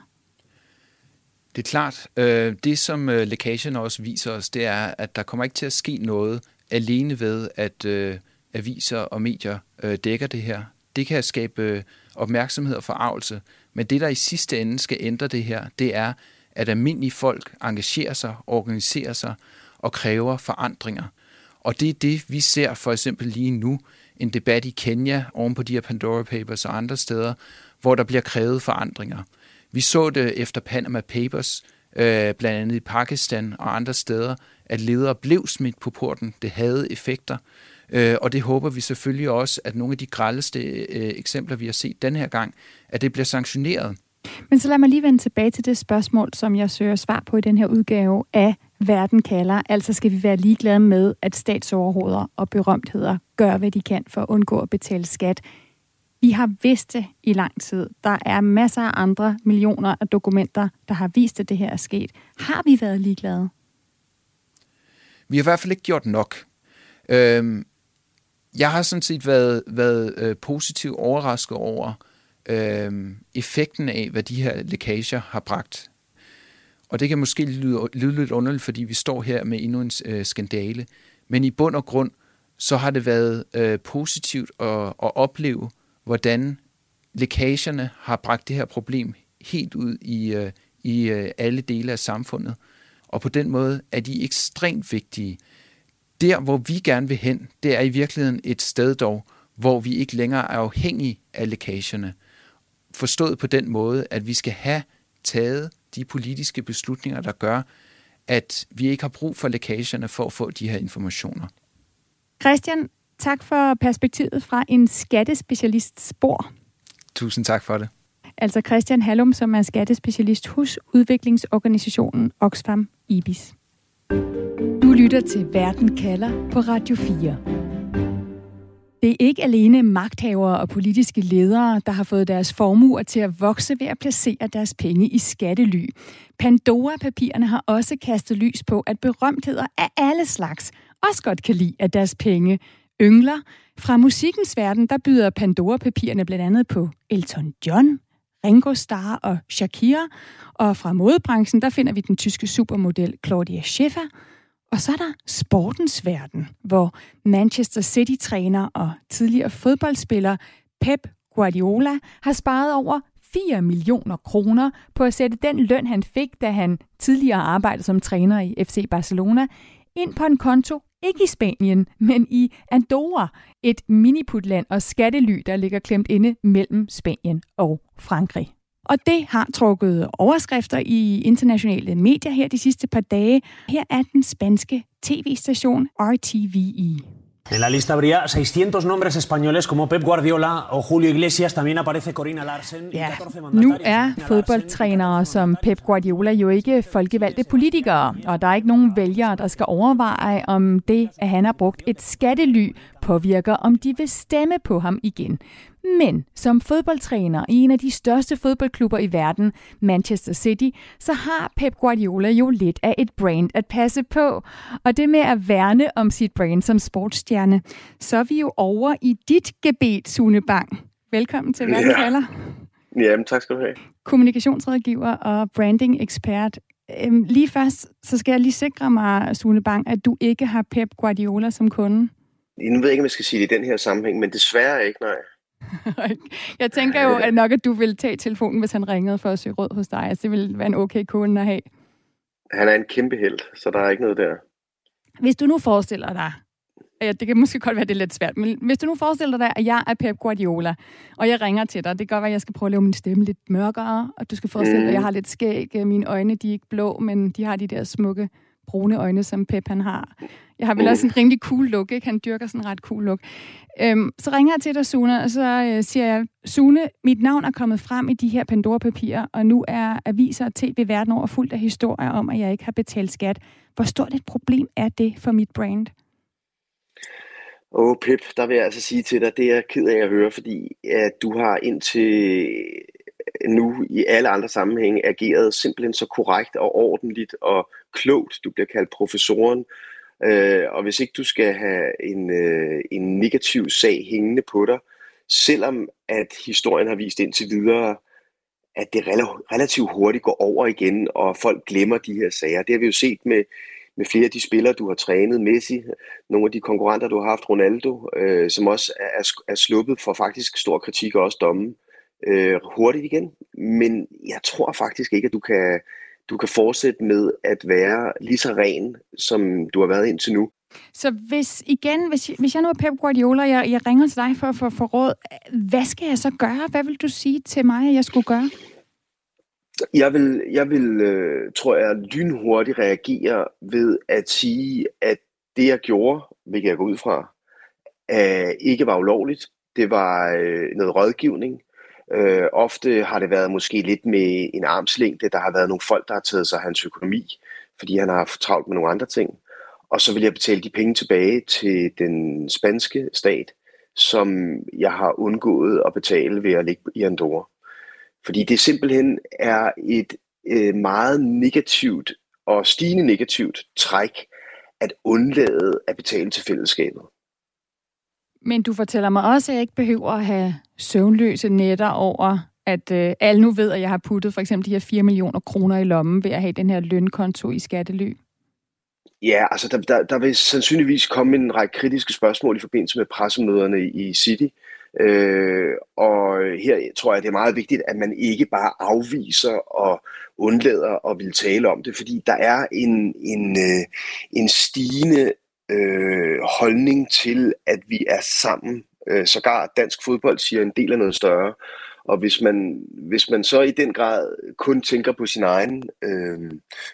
Det er klart. Øh, det, som øh, lækagen også viser os, det er, at der kommer ikke til at ske noget alene ved, at øh, aviser og medier dækker det her. Det kan skabe opmærksomhed og forarvelse, men det, der i sidste ende skal ændre det her, det er, at almindelige folk engagerer sig, organiserer sig og kræver forandringer. Og det er det, vi ser for eksempel lige nu, en debat i Kenya oven på de her Pandora Papers og andre steder, hvor der bliver krævet forandringer. Vi så det efter Panama Papers, øh, blandt andet i Pakistan og andre steder, at ledere blev smidt på porten. Det havde effekter. Øh, og det håber vi selvfølgelig også, at nogle af de grældeste øh, eksempler, vi har set den her gang, at det bliver sanktioneret. Men så lad mig lige vende tilbage til det spørgsmål, som jeg søger svar på i den her udgave af Verden kalder. Altså skal vi være ligeglade med, at statsoverhoveder og berømtheder gør, hvad de kan for at undgå at betale skat. Vi har vidst det i lang tid. Der er masser af andre millioner af dokumenter, der har vist, at det her er sket. Har vi været ligeglade? Vi har i hvert fald ikke gjort nok. Øhm, jeg har sådan set været, været øh, positivt overrasket over øh, effekten af, hvad de her lækager har bragt. Og det kan måske lyde, lyde lidt underligt, fordi vi står her med endnu en øh, skandale. Men i bund og grund, så har det været øh, positivt at, at opleve, hvordan lækagerne har bragt det her problem helt ud i, øh, i øh, alle dele af samfundet. Og på den måde er de ekstremt vigtige der, hvor vi gerne vil hen, det er i virkeligheden et sted dog, hvor vi ikke længere er afhængige af lækagerne. Forstået på den måde, at vi skal have taget de politiske beslutninger, der gør, at vi ikke har brug for lækagerne for at få de her informationer. Christian, tak for perspektivet fra en skattespecialist spor. Tusind tak for det. Altså Christian Hallum, som er skattespecialist hos udviklingsorganisationen Oxfam IBIS. Du lytter til Verden kalder på Radio 4. Det er ikke alene magthavere og politiske ledere, der har fået deres formuer til at vokse ved at placere deres penge i skattely. Pandora-papirerne har også kastet lys på, at berømtheder af alle slags også godt kan lide, at deres penge yngler. Fra musikkens verden, der byder Pandora-papirerne blandt andet på Elton John, Ringo Starr og Shakira. Og fra modebranchen, der finder vi den tyske supermodel Claudia Schiffer. Og så er der sportens verden, hvor Manchester City-træner og tidligere fodboldspiller Pep Guardiola har sparet over 4 millioner kroner på at sætte den løn, han fik, da han tidligere arbejdede som træner i FC Barcelona, ind på en konto, ikke i Spanien, men i Andorra, et miniputland og skattely, der ligger klemt inde mellem Spanien og Frankrig. Og det har trukket overskrifter i internationale medier her de sidste par dage. Her er den spanske tv-station RTVE. En la lista habría 600 nombres españoles como Pep Guardiola o Julio Iglesias. También aparece Corina Larsen. Ja, nu er fodboldtrænere som Pep Guardiola jo ikke folkevalgte politikere, og der er ikke nogen vælgere, der skal overveje, om det, at han har brugt et skattely, påvirker, om de vil stemme på ham igen. Men som fodboldtræner i en af de største fodboldklubber i verden, Manchester City, så har Pep Guardiola jo lidt af et brand at passe på. Og det med at værne om sit brand som sportsstjerne, så er vi jo over i dit gebet, Sune Bang. Velkommen til Verden ja. Jamen, tak skal du have. Kommunikationsrådgiver og branding ekspert. Øhm, lige først, så skal jeg lige sikre mig, Sune Bang, at du ikke har Pep Guardiola som kunde. Nu ved jeg ikke, om jeg skal sige det i den her sammenhæng, men desværre ikke, nej. jeg tænker jo at nok, at du vil tage telefonen, hvis han ringede for at søge råd hos dig. Altså, det ville være en okay kunde at have. Han er en kæmpe held, så der er ikke noget der. Hvis du nu forestiller dig, ja, det kan måske godt være, det er lidt svært, men hvis du nu forestiller dig, at jeg er Pep Guardiola, og jeg ringer til dig, det kan godt være, at jeg skal prøve at lave min stemme lidt mørkere, og du skal forestille dig, mm. at jeg har lidt skæg, mine øjne, de er ikke blå, men de har de der smukke brune øjne, som Pep han har. Jeg har vel også en rimelig cool look, ikke? Han dyrker sådan en ret cool look. Øhm, så ringer jeg til dig, Sune, og så øh, siger jeg, Sune, mit navn er kommet frem i de her Pandora-papirer, og nu er aviser og tv verden over fuldt af historier om, at jeg ikke har betalt skat. Hvor stort et problem er det for mit brand? Åh, oh, Pip, der vil jeg altså sige til dig, det er jeg ked af at høre, fordi at du har indtil nu i alle andre sammenhænge ageret simpelthen så korrekt og ordentligt og klogt. Du bliver kaldt professoren. Øh, og hvis ikke du skal have en, øh, en negativ sag hængende på dig, selvom at historien har vist indtil videre, at det relativt hurtigt går over igen, og folk glemmer de her sager. Det har vi jo set med, med flere af de spillere, du har trænet, Messi, nogle af de konkurrenter, du har haft, Ronaldo, øh, som også er, er sluppet for faktisk stor kritik og også dommen øh, hurtigt igen. Men jeg tror faktisk ikke, at du kan, du kan fortsætte med at være lige så ren, som du har været indtil nu. Så hvis igen, hvis, hvis jeg nu er Pep Guardiola, jeg, jeg ringer til dig for at få for råd, hvad skal jeg så gøre? Hvad vil du sige til mig, at jeg skulle gøre? Jeg vil, jeg vil øh, tror jeg, lynhurtigt reagere ved at sige, at det jeg gjorde, hvilket jeg går ud fra, øh, ikke var ulovligt. Det var øh, noget rådgivning. Øh, ofte har det været måske lidt med en armslængde. Der har været nogle folk, der har taget sig hans økonomi, fordi han har haft travlt med nogle andre ting. Og så vil jeg betale de penge tilbage til den spanske stat, som jeg har undgået at betale ved at ligge i Andorra. Fordi det simpelthen er et øh, meget negativt og stigende negativt træk at undlade at betale til fællesskabet. Men du fortæller mig også, at jeg ikke behøver at have søvnløse nætter over, at øh, alle nu ved, at jeg har puttet for eksempel de her 4 millioner kroner i lommen ved at have den her lønkonto i skattely. Ja, altså der, der, der vil sandsynligvis komme en række kritiske spørgsmål i forbindelse med pressemøderne i City. Øh, og her tror jeg, det er meget vigtigt, at man ikke bare afviser og undlader at vil tale om det, fordi der er en, en, øh, en stigende øh, holdning til, at vi er sammen. Øh, sågar dansk fodbold siger en del af noget større. Og hvis man, hvis man så i den grad kun tænker på sin egen øh,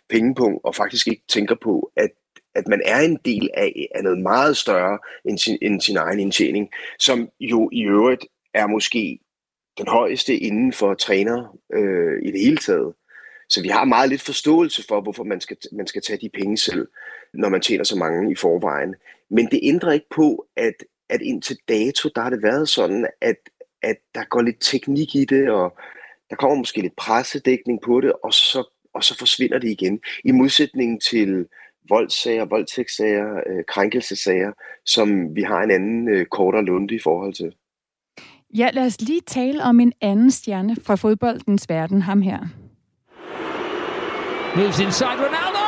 pengepunkt, og faktisk ikke tænker på, at, at man er en del af, af noget meget større end sin, end sin egen indtjening, som jo i øvrigt er måske den højeste inden for træner øh, i det hele taget. Så vi har meget lidt forståelse for, hvorfor man skal, man skal tage de penge selv, når man tjener så mange i forvejen. Men det ændrer ikke på, at, at indtil dato, der har det været sådan, at, at der går lidt teknik i det, og der kommer måske lidt pressedækning på det, og så, og så forsvinder det igen. I modsætning til voldssager, voldtægtssager, øh, krænkelsesager, som vi har en anden øh, kortere lunde i forhold til. Ja, lad os lige tale om en anden stjerne fra fodboldens verden, ham her. Moves inside Ronaldo!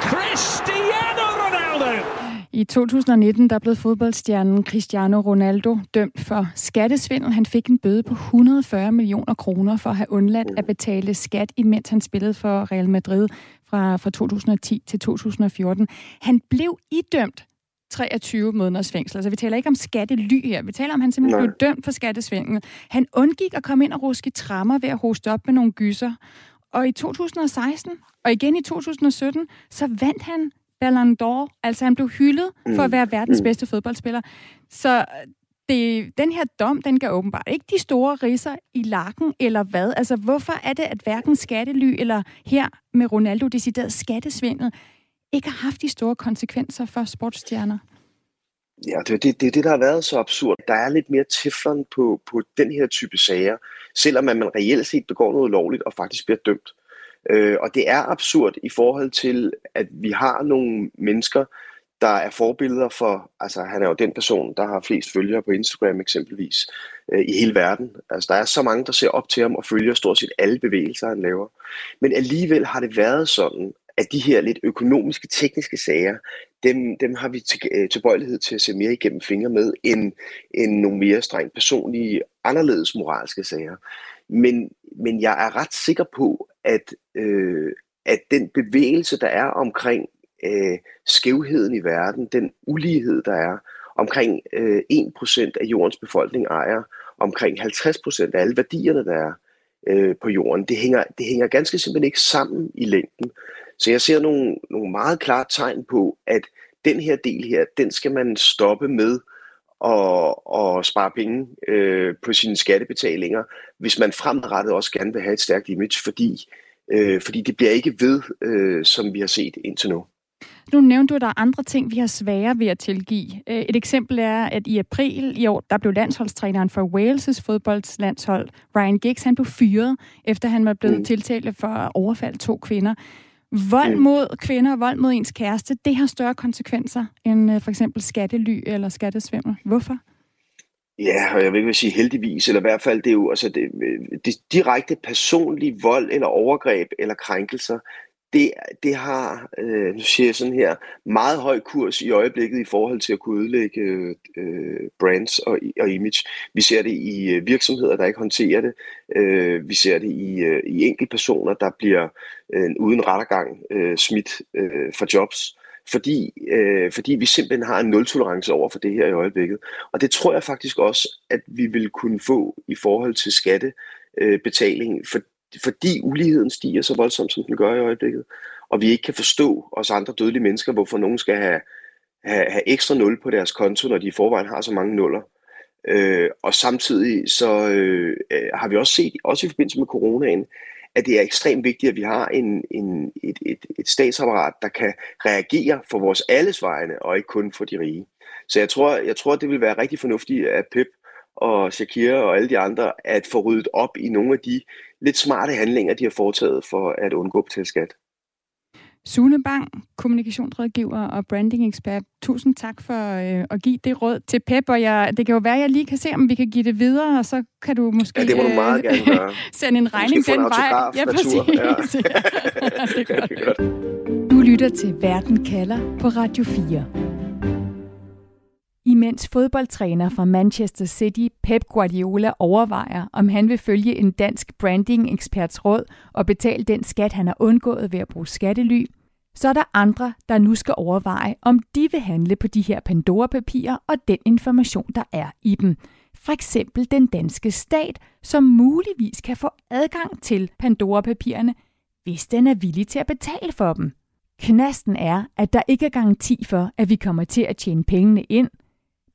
Cristiano Ronaldo! I 2019 der blev fodboldstjernen Cristiano Ronaldo dømt for skattesvindel. Han fik en bøde på 140 millioner kroner for at have undladt at betale skat, imens han spillede for Real Madrid fra, fra 2010 til 2014. Han blev idømt 23 måneders fængsel. Altså, vi taler ikke om skattely her. Vi taler om, at han simpelthen Nej. blev dømt for skattesvindel. Han undgik at komme ind og ruske trammer ved at hoste op med nogle gyser. Og i 2016, og igen i 2017, så vandt han Ballon d'Or. Altså, han blev hyldet for at mm. være verdens mm. bedste fodboldspiller. Så det, den her dom, den gav åbenbart ikke de store riser i lakken, eller hvad? Altså, hvorfor er det, at hverken skattely eller her med Ronaldo decideret skattesvindel ikke har haft de store konsekvenser for sportsstjerner? Ja, det er det, det, det, der har været så absurd. Der er lidt mere teflon på, på den her type sager, selvom man reelt set begår noget lovligt og faktisk bliver dømt. Øh, og det er absurd i forhold til, at vi har nogle mennesker, der er forbilleder for, altså han er jo den person, der har flest følgere på Instagram eksempelvis, øh, i hele verden. Altså der er så mange, der ser op til ham og følger stort set alle bevægelser, han laver. Men alligevel har det været sådan, at de her lidt økonomiske, tekniske sager, dem, dem har vi til, øh, tilbøjelighed til at se mere igennem fingre med, end, end nogle mere strengt personlige, anderledes moralske sager. Men, men jeg er ret sikker på, at, øh, at den bevægelse, der er omkring øh, skævheden i verden, den ulighed, der er, omkring øh, 1% af jordens befolkning ejer omkring 50% af alle værdierne, der er øh, på jorden. Det hænger, det hænger ganske simpelthen ikke sammen i længden. Så jeg ser nogle, nogle meget klare tegn på, at den her del her, den skal man stoppe med at, at spare penge øh, på sine skattebetalinger, hvis man fremadrettet også gerne vil have et stærkt image, fordi, øh, fordi det bliver ikke ved, øh, som vi har set indtil nu. Nu nævnte du, at der er andre ting, vi har svære ved at tilgive. Øh, et eksempel er, at i april i år, der blev landsholdstræneren for Wales' fodboldslandshold, Ryan Giggs, han blev fyret, efter han var blevet mm. tiltalt for at overfalde to kvinder. Vold mm. mod kvinder, vold mod ens kæreste, det har større konsekvenser end uh, for eksempel skattely eller skattesvindel. Hvorfor? Ja, og jeg vil ikke sige heldigvis, eller i hvert fald, det er jo altså det, det direkte personlige vold eller overgreb eller krænkelser, det, det har, øh, nu siger jeg sådan her, meget høj kurs i øjeblikket i forhold til at kunne ødelægge øh, brands og, og image. Vi ser det i øh, virksomheder, der ikke håndterer det. Øh, vi ser det i, øh, i enkeltpersoner, der bliver øh, uden rettergang øh, smidt øh, for jobs. Fordi, øh, fordi vi simpelthen har en nul-tolerance over for det her i øjeblikket. Og det tror jeg faktisk også, at vi vil kunne få i forhold til skattebetaling, øh, for, fordi uligheden stiger så voldsomt, som den gør i øjeblikket, og vi ikke kan forstå os andre dødelige mennesker, hvorfor nogen skal have, have, have ekstra nul på deres konto, når de i forvejen har så mange nuller. Øh, og samtidig så øh, øh, har vi også set, også i forbindelse med coronaen, at det er ekstremt vigtigt, at vi har en, en, et, et, et statsapparat, der kan reagere for vores alles vegne, og ikke kun for de rige. Så jeg tror, jeg tror det vil være rigtig fornuftigt at Pep og Shakira og alle de andre at få ryddet op i nogle af de lidt smarte handlinger, de har foretaget for at undgå at betale skat. Sune Bang, kommunikationsrådgiver og branding-ekspert. Tusind tak for øh, at give det råd til Pep, og jeg, det kan jo være, at jeg lige kan se, om vi kan give det videre, og så kan du måske ja, det må du meget gerne gøre. sende en regning den vej. Ja, præcis. Ja, det er godt. Du lytter til Verden kalder på Radio 4. Imens fodboldtræner fra Manchester City, Pep Guardiola, overvejer, om han vil følge en dansk branding-eksperts råd og betale den skat, han har undgået ved at bruge skattely, så er der andre, der nu skal overveje, om de vil handle på de her Pandora-papirer og den information, der er i dem. For eksempel den danske stat, som muligvis kan få adgang til Pandora-papirerne, hvis den er villig til at betale for dem. Knasten er, at der ikke er garanti for, at vi kommer til at tjene pengene ind,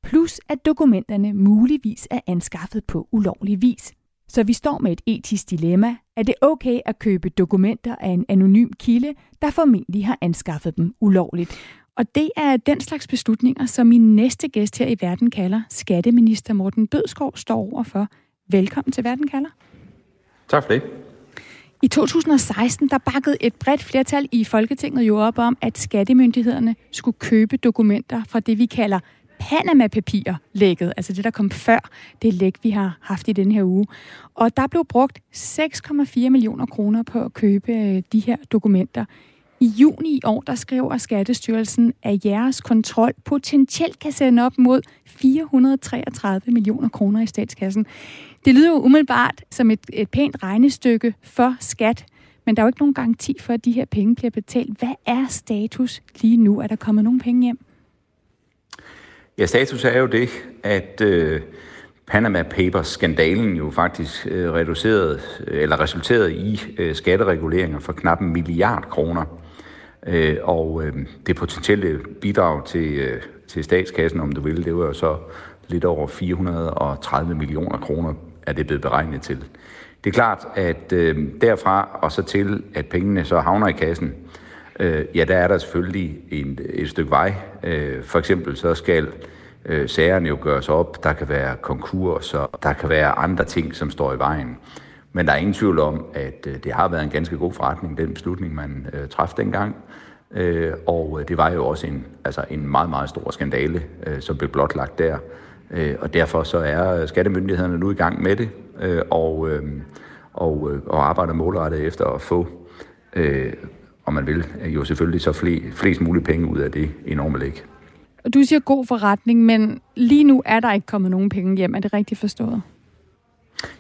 plus at dokumenterne muligvis er anskaffet på ulovlig vis. Så vi står med et etisk dilemma. Er det okay at købe dokumenter af en anonym kilde, der formentlig har anskaffet dem ulovligt? Og det er den slags beslutninger, som min næste gæst her i Verden kalder skatteminister Morten Dødskov står over for. Velkommen til Verden kalder. Tak for det. I 2016 der bakkede et bredt flertal i Folketinget jo op om, at skattemyndighederne skulle købe dokumenter fra det, vi kalder Panama-papirer lækket, altså det, der kom før det læk, vi har haft i den her uge. Og der blev brugt 6,4 millioner kroner på at købe øh, de her dokumenter. I juni i år, der skriver Skattestyrelsen, at jeres kontrol potentielt kan sende op mod 433 millioner kroner i statskassen. Det lyder jo umiddelbart som et, et pænt regnestykke for skat, men der er jo ikke nogen garanti for, at de her penge bliver betalt. Hvad er status lige nu? Er der kommet nogen penge hjem? Ja, status er jo det, at øh, Panama Papers-skandalen jo faktisk øh, reducerede, eller resulterede i øh, skattereguleringer for knap en milliard kroner. Øh, og øh, det potentielle bidrag til, øh, til statskassen, om du vil, det var jo så lidt over 430 millioner kroner, er det blevet beregnet til. Det er klart, at øh, derfra og så til, at pengene så havner i kassen, øh, øh, ja, der er der selvfølgelig en, et stykke vej. Øh, for eksempel så skal øh, sagerne jo gøres op, der kan være konkurser, der kan være andre ting, som står i vejen. Men der er ingen tvivl om, at øh, det har været en ganske god forretning, den beslutning, man øh, træffede dengang. Øh, og øh, det var jo også en, altså en meget, meget stor skandale, øh, som blev blotlagt der. Øh, og derfor så er skattemyndighederne nu i gang med det, øh, og, øh, og, øh, og arbejder målrettet efter at få, øh, om man vil, jo selvfølgelig så fle, flest mulige penge ud af det enorme læg. Du siger god forretning, men lige nu er der ikke kommet nogen penge hjem. Er det rigtigt forstået?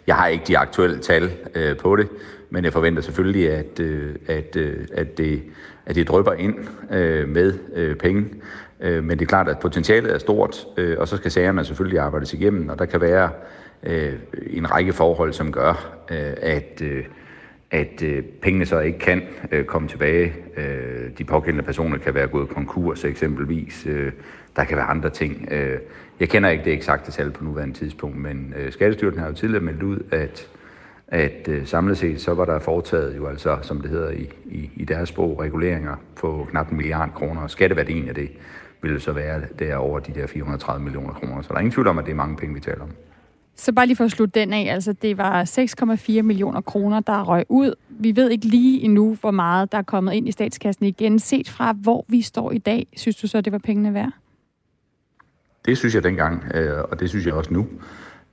Jeg har ikke de aktuelle tal øh, på det, men jeg forventer selvfølgelig, at, øh, at, øh, at, det, at det drøber ind øh, med øh, penge. Øh, men det er klart, at potentialet er stort, øh, og så skal sagerne selvfølgelig arbejdes igennem, og der kan være øh, en række forhold, som gør, øh, at, øh, at øh, pengene så ikke kan øh, komme tilbage. Øh, de pågældende personer kan være gået konkurs eksempelvis. Øh, der kan være andre ting. Øh, jeg kender ikke det eksakte tal på nuværende tidspunkt, men øh, Skattestyrelsen har jo tidligere meldt ud, at at øh, samlet set så var der foretaget jo altså, som det hedder i, i, i deres sprog, reguleringer på knap en milliard kroner, og skatteværdien af det ville så være derover de der 430 millioner kroner. Så der er ingen tvivl om, at det er mange penge, vi taler om. Så bare lige for at slutte den af, altså det var 6,4 millioner kroner, der røg ud. Vi ved ikke lige endnu, hvor meget der er kommet ind i statskassen igen. Set fra, hvor vi står i dag, synes du så, det var pengene værd? Det synes jeg dengang, øh, og det synes jeg også nu.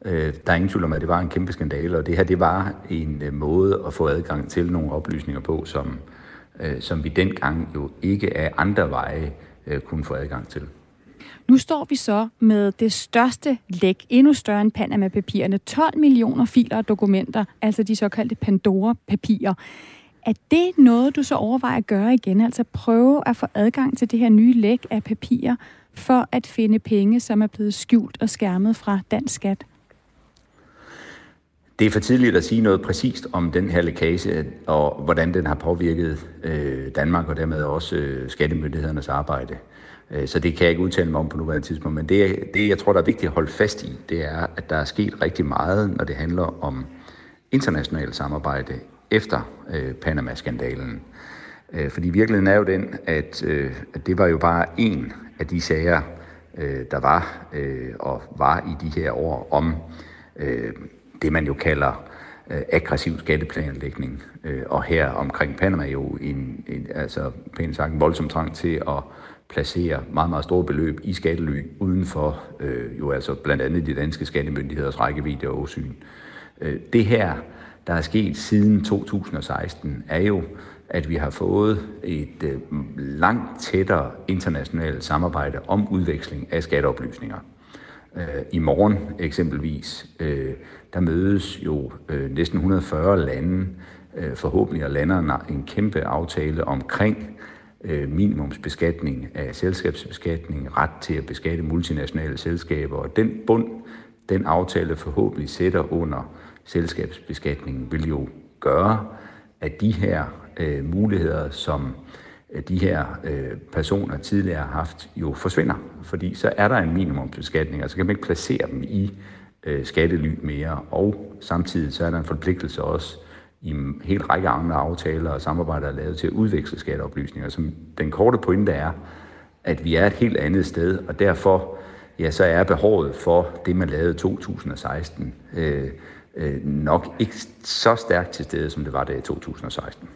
Øh, der er ingen tvivl om, at det var en kæmpe skandale, og det her det var en øh, måde at få adgang til nogle oplysninger på, som, som vi dengang jo ikke af andre veje kunne få adgang til. Nu står vi så med det største læk, endnu større end Panama-papirerne. 12 millioner filer og dokumenter, altså de såkaldte Pandora-papirer. Er det noget, du så overvejer at gøre igen? Altså prøve at få adgang til det her nye læk af papirer, for at finde penge, som er blevet skjult og skærmet fra dansk skat? Det er for tidligt at sige noget præcist om den her lækage, og hvordan den har påvirket øh, Danmark, og dermed også øh, skattemyndighedernes arbejde. Øh, så det kan jeg ikke udtale mig om på nuværende tidspunkt. Men det, det, jeg tror, der er vigtigt at holde fast i, det er, at der er sket rigtig meget, når det handler om internationalt samarbejde efter øh, Panama-skandalen. Øh, fordi virkeligheden er jo den, at, øh, at det var jo bare en af de sager, øh, der var øh, og var i de her år om øh, det, man jo kalder øh, aggressiv skatteplanlægning. Øh, og her omkring Panama jo en, en altså pænt sagt en voldsom trang til at placere meget, meget store beløb i skattely uden for øh, jo altså blandt andet de danske skattemyndigheders rækkevidde og åsyn. Øh, det her, der er sket siden 2016, er jo at vi har fået et øh, langt tættere internationalt samarbejde om udveksling af skatteoplysninger. Øh, I morgen eksempelvis, øh, der mødes jo øh, næsten 140 lande, øh, forhåbentlig lander en kæmpe aftale omkring øh, minimumsbeskatning af selskabsbeskatning, ret til at beskatte multinationale selskaber, og den bund, den aftale forhåbentlig sætter under selskabsbeskatningen, vil jo gøre, at de her øh, muligheder, som øh, de her øh, personer tidligere har haft, jo forsvinder. Fordi så er der en minimumsbeskatning, og så kan man ikke placere dem i øh, skattely mere. Og samtidig så er der en forpligtelse også i en hel række andre aftaler og samarbejder er lavet til at udveksle skatteoplysninger. Som den korte pointe er, at vi er et helt andet sted, og derfor ja, så er behovet for det, man lavede i 2016, øh, øh, nok ikke så stærkt til stede, som det var der i 2016.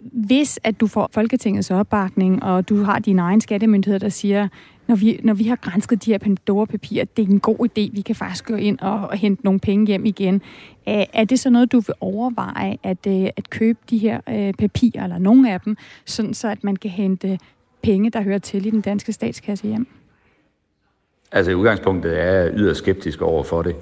Hvis at du får Folketingets opbakning, og du har din egen skattemyndighed, der siger, når vi, når vi har grænsket de her Pandora-papirer, det er en god idé, vi kan faktisk gå ind og, og hente nogle penge hjem igen. Er, er det så noget, du vil overveje, at, øh, at købe de her øh, papirer, eller nogle af dem, sådan så at man kan hente penge, der hører til i den danske statskasse hjem? Altså i udgangspunktet er jeg yderst skeptisk over for det.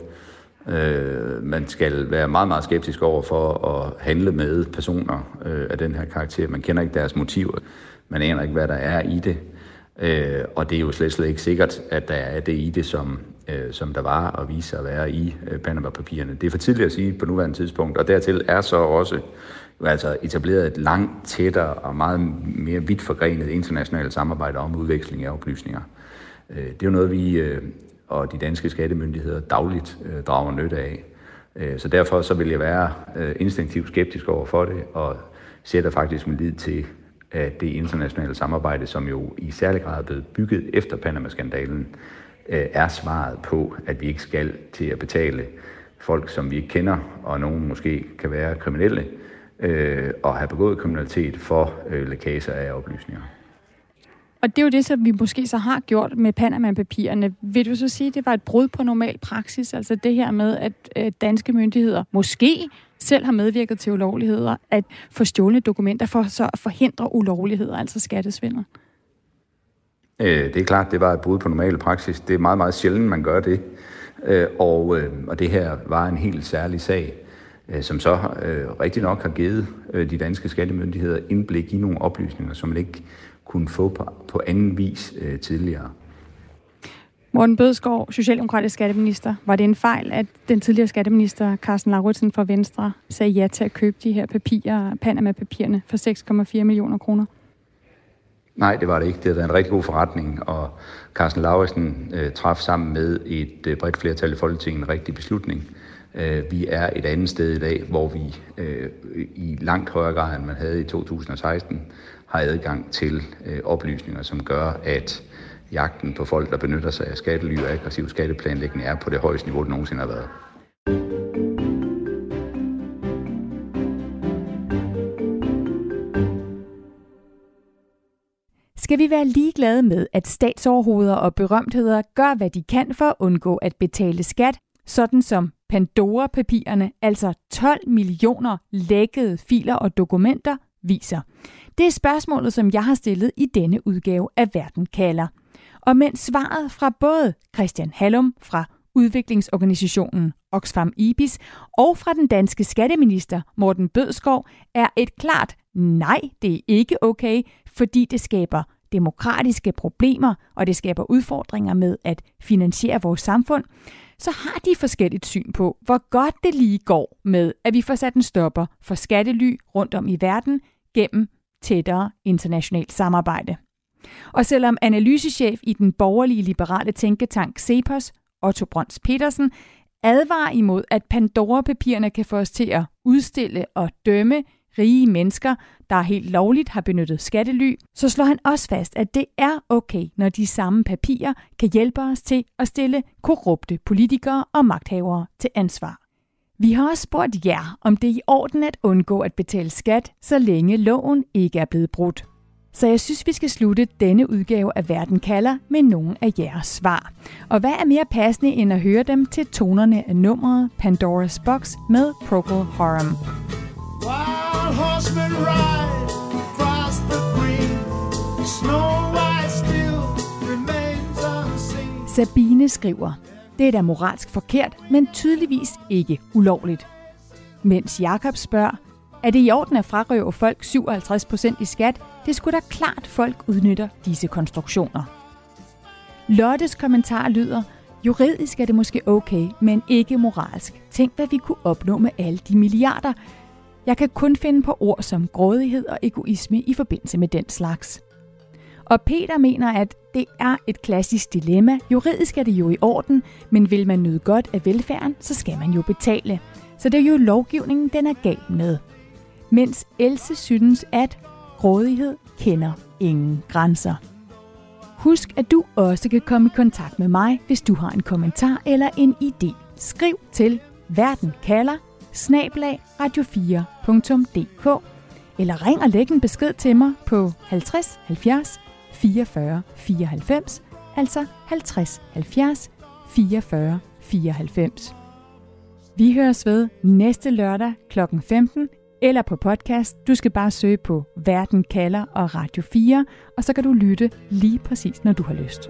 Øh, man skal være meget, meget skeptisk over for at handle med personer øh, af den her karakter. Man kender ikke deres motiver. Man aner ikke, hvad der er i det. Øh, og det er jo slet, slet ikke sikkert, at der er det i det, som, øh, som der var og viser at være i øh, Panama-papirerne. Det er for tidligt at sige på nuværende tidspunkt, og dertil er så også altså etableret et langt tættere og meget mere vidt forgrenet internationalt samarbejde om udveksling af oplysninger. Øh, det er jo noget, vi øh, og de danske skattemyndigheder dagligt øh, drager nytte af. Øh, så derfor så vil jeg være øh, instinktivt skeptisk over for det, og sætter faktisk min lid til, at det internationale samarbejde, som jo i særlig grad er blevet bygget efter Panama-skandalen, øh, er svaret på, at vi ikke skal til at betale folk, som vi ikke kender, og nogen måske kan være kriminelle, øh, og have begået kriminalitet for øh, lækager af oplysninger. Og det er jo det, som vi måske så har gjort med Panama-papirerne. Vil du så sige, at det var et brud på normal praksis? Altså det her med, at danske myndigheder måske selv har medvirket til ulovligheder, at få stjålne dokumenter for så at forhindre ulovligheder, altså skattesvindel? Øh, det er klart, det var et brud på normal praksis. Det er meget, meget sjældent, man gør det. Øh, og, øh, og det her var en helt særlig sag, øh, som så øh, rigtig nok har givet øh, de danske skattemyndigheder indblik i nogle oplysninger, som man ikke kunne få på, på anden vis øh, tidligere. Morten Bødskov, Socialdemokratisk skatteminister. Var det en fejl, at den tidligere skatteminister Carsten Lauritsen fra Venstre sagde ja til at købe de her papirer, Panama-papirerne, for 6,4 millioner kroner? Nej, det var det ikke. Det var en rigtig god forretning, og Carsten Lauritsen øh, traf sammen med et øh, bredt flertal i Folketinget en rigtig beslutning. Øh, vi er et andet sted i dag, hvor vi øh, i langt højere grad, end man havde i 2016, har adgang til øh, oplysninger, som gør, at jagten på folk, der benytter sig af skattely og aggressiv skatteplanlægning, er på det højeste niveau, det nogensinde har været. Skal vi være ligeglade med, at statsoverhoveder og berømtheder gør, hvad de kan for at undgå at betale skat, sådan som Pandora-papirerne, altså 12 millioner lækkede filer og dokumenter, viser? Det er spørgsmålet, som jeg har stillet i denne udgave af Verden kalder. Og mens svaret fra både Christian Hallum fra udviklingsorganisationen Oxfam IBIS og fra den danske skatteminister Morten Bødskov er et klart nej, det er ikke okay, fordi det skaber demokratiske problemer, og det skaber udfordringer med at finansiere vores samfund, så har de forskelligt syn på, hvor godt det lige går med, at vi får sat en stopper for skattely rundt om i verden gennem tættere internationalt samarbejde. Og selvom analysechef i den borgerlige liberale tænketank CEPOS, Otto Brøns Petersen, advarer imod, at Pandora-papirerne kan få os til at udstille og dømme rige mennesker, der helt lovligt har benyttet skattely, så slår han også fast, at det er okay, når de samme papirer kan hjælpe os til at stille korrupte politikere og magthavere til ansvar. Vi har også spurgt jer, om det er i orden at undgå at betale skat, så længe loven ikke er blevet brudt. Så jeg synes, vi skal slutte denne udgave af Verden kalder med nogle af jeres svar. Og hvad er mere passende end at høre dem til tonerne af nummeret Pandora's Box med Procol Harum. Wow! Horsemen ride across the green. Snow White still remains unseen. Sabine skriver, det er da moralsk forkert, men tydeligvis ikke ulovligt. Mens Jakob spørger, er det i orden at frarøve folk 57% i skat? Det skulle da klart, folk udnytter disse konstruktioner. Lottes kommentar lyder, juridisk er det måske okay, men ikke moralsk. Tænk, hvad vi kunne opnå med alle de milliarder. Jeg kan kun finde på ord som grådighed og egoisme i forbindelse med den slags. Og Peter mener, at det er et klassisk dilemma. Juridisk er det jo i orden, men vil man nyde godt af velfærden, så skal man jo betale. Så det er jo lovgivningen, den er gal med. Mens Else synes, at grådighed kender ingen grænser. Husk, at du også kan komme i kontakt med mig, hvis du har en kommentar eller en idé. Skriv til verden kalder snablag radio4.dk eller ring og læg en besked til mig på 50 70 44 94, altså 50 70 44 94. Vi høres ved næste lørdag kl. 15 eller på podcast. Du skal bare søge på Verden kalder og Radio 4, og så kan du lytte lige præcis, når du har lyst.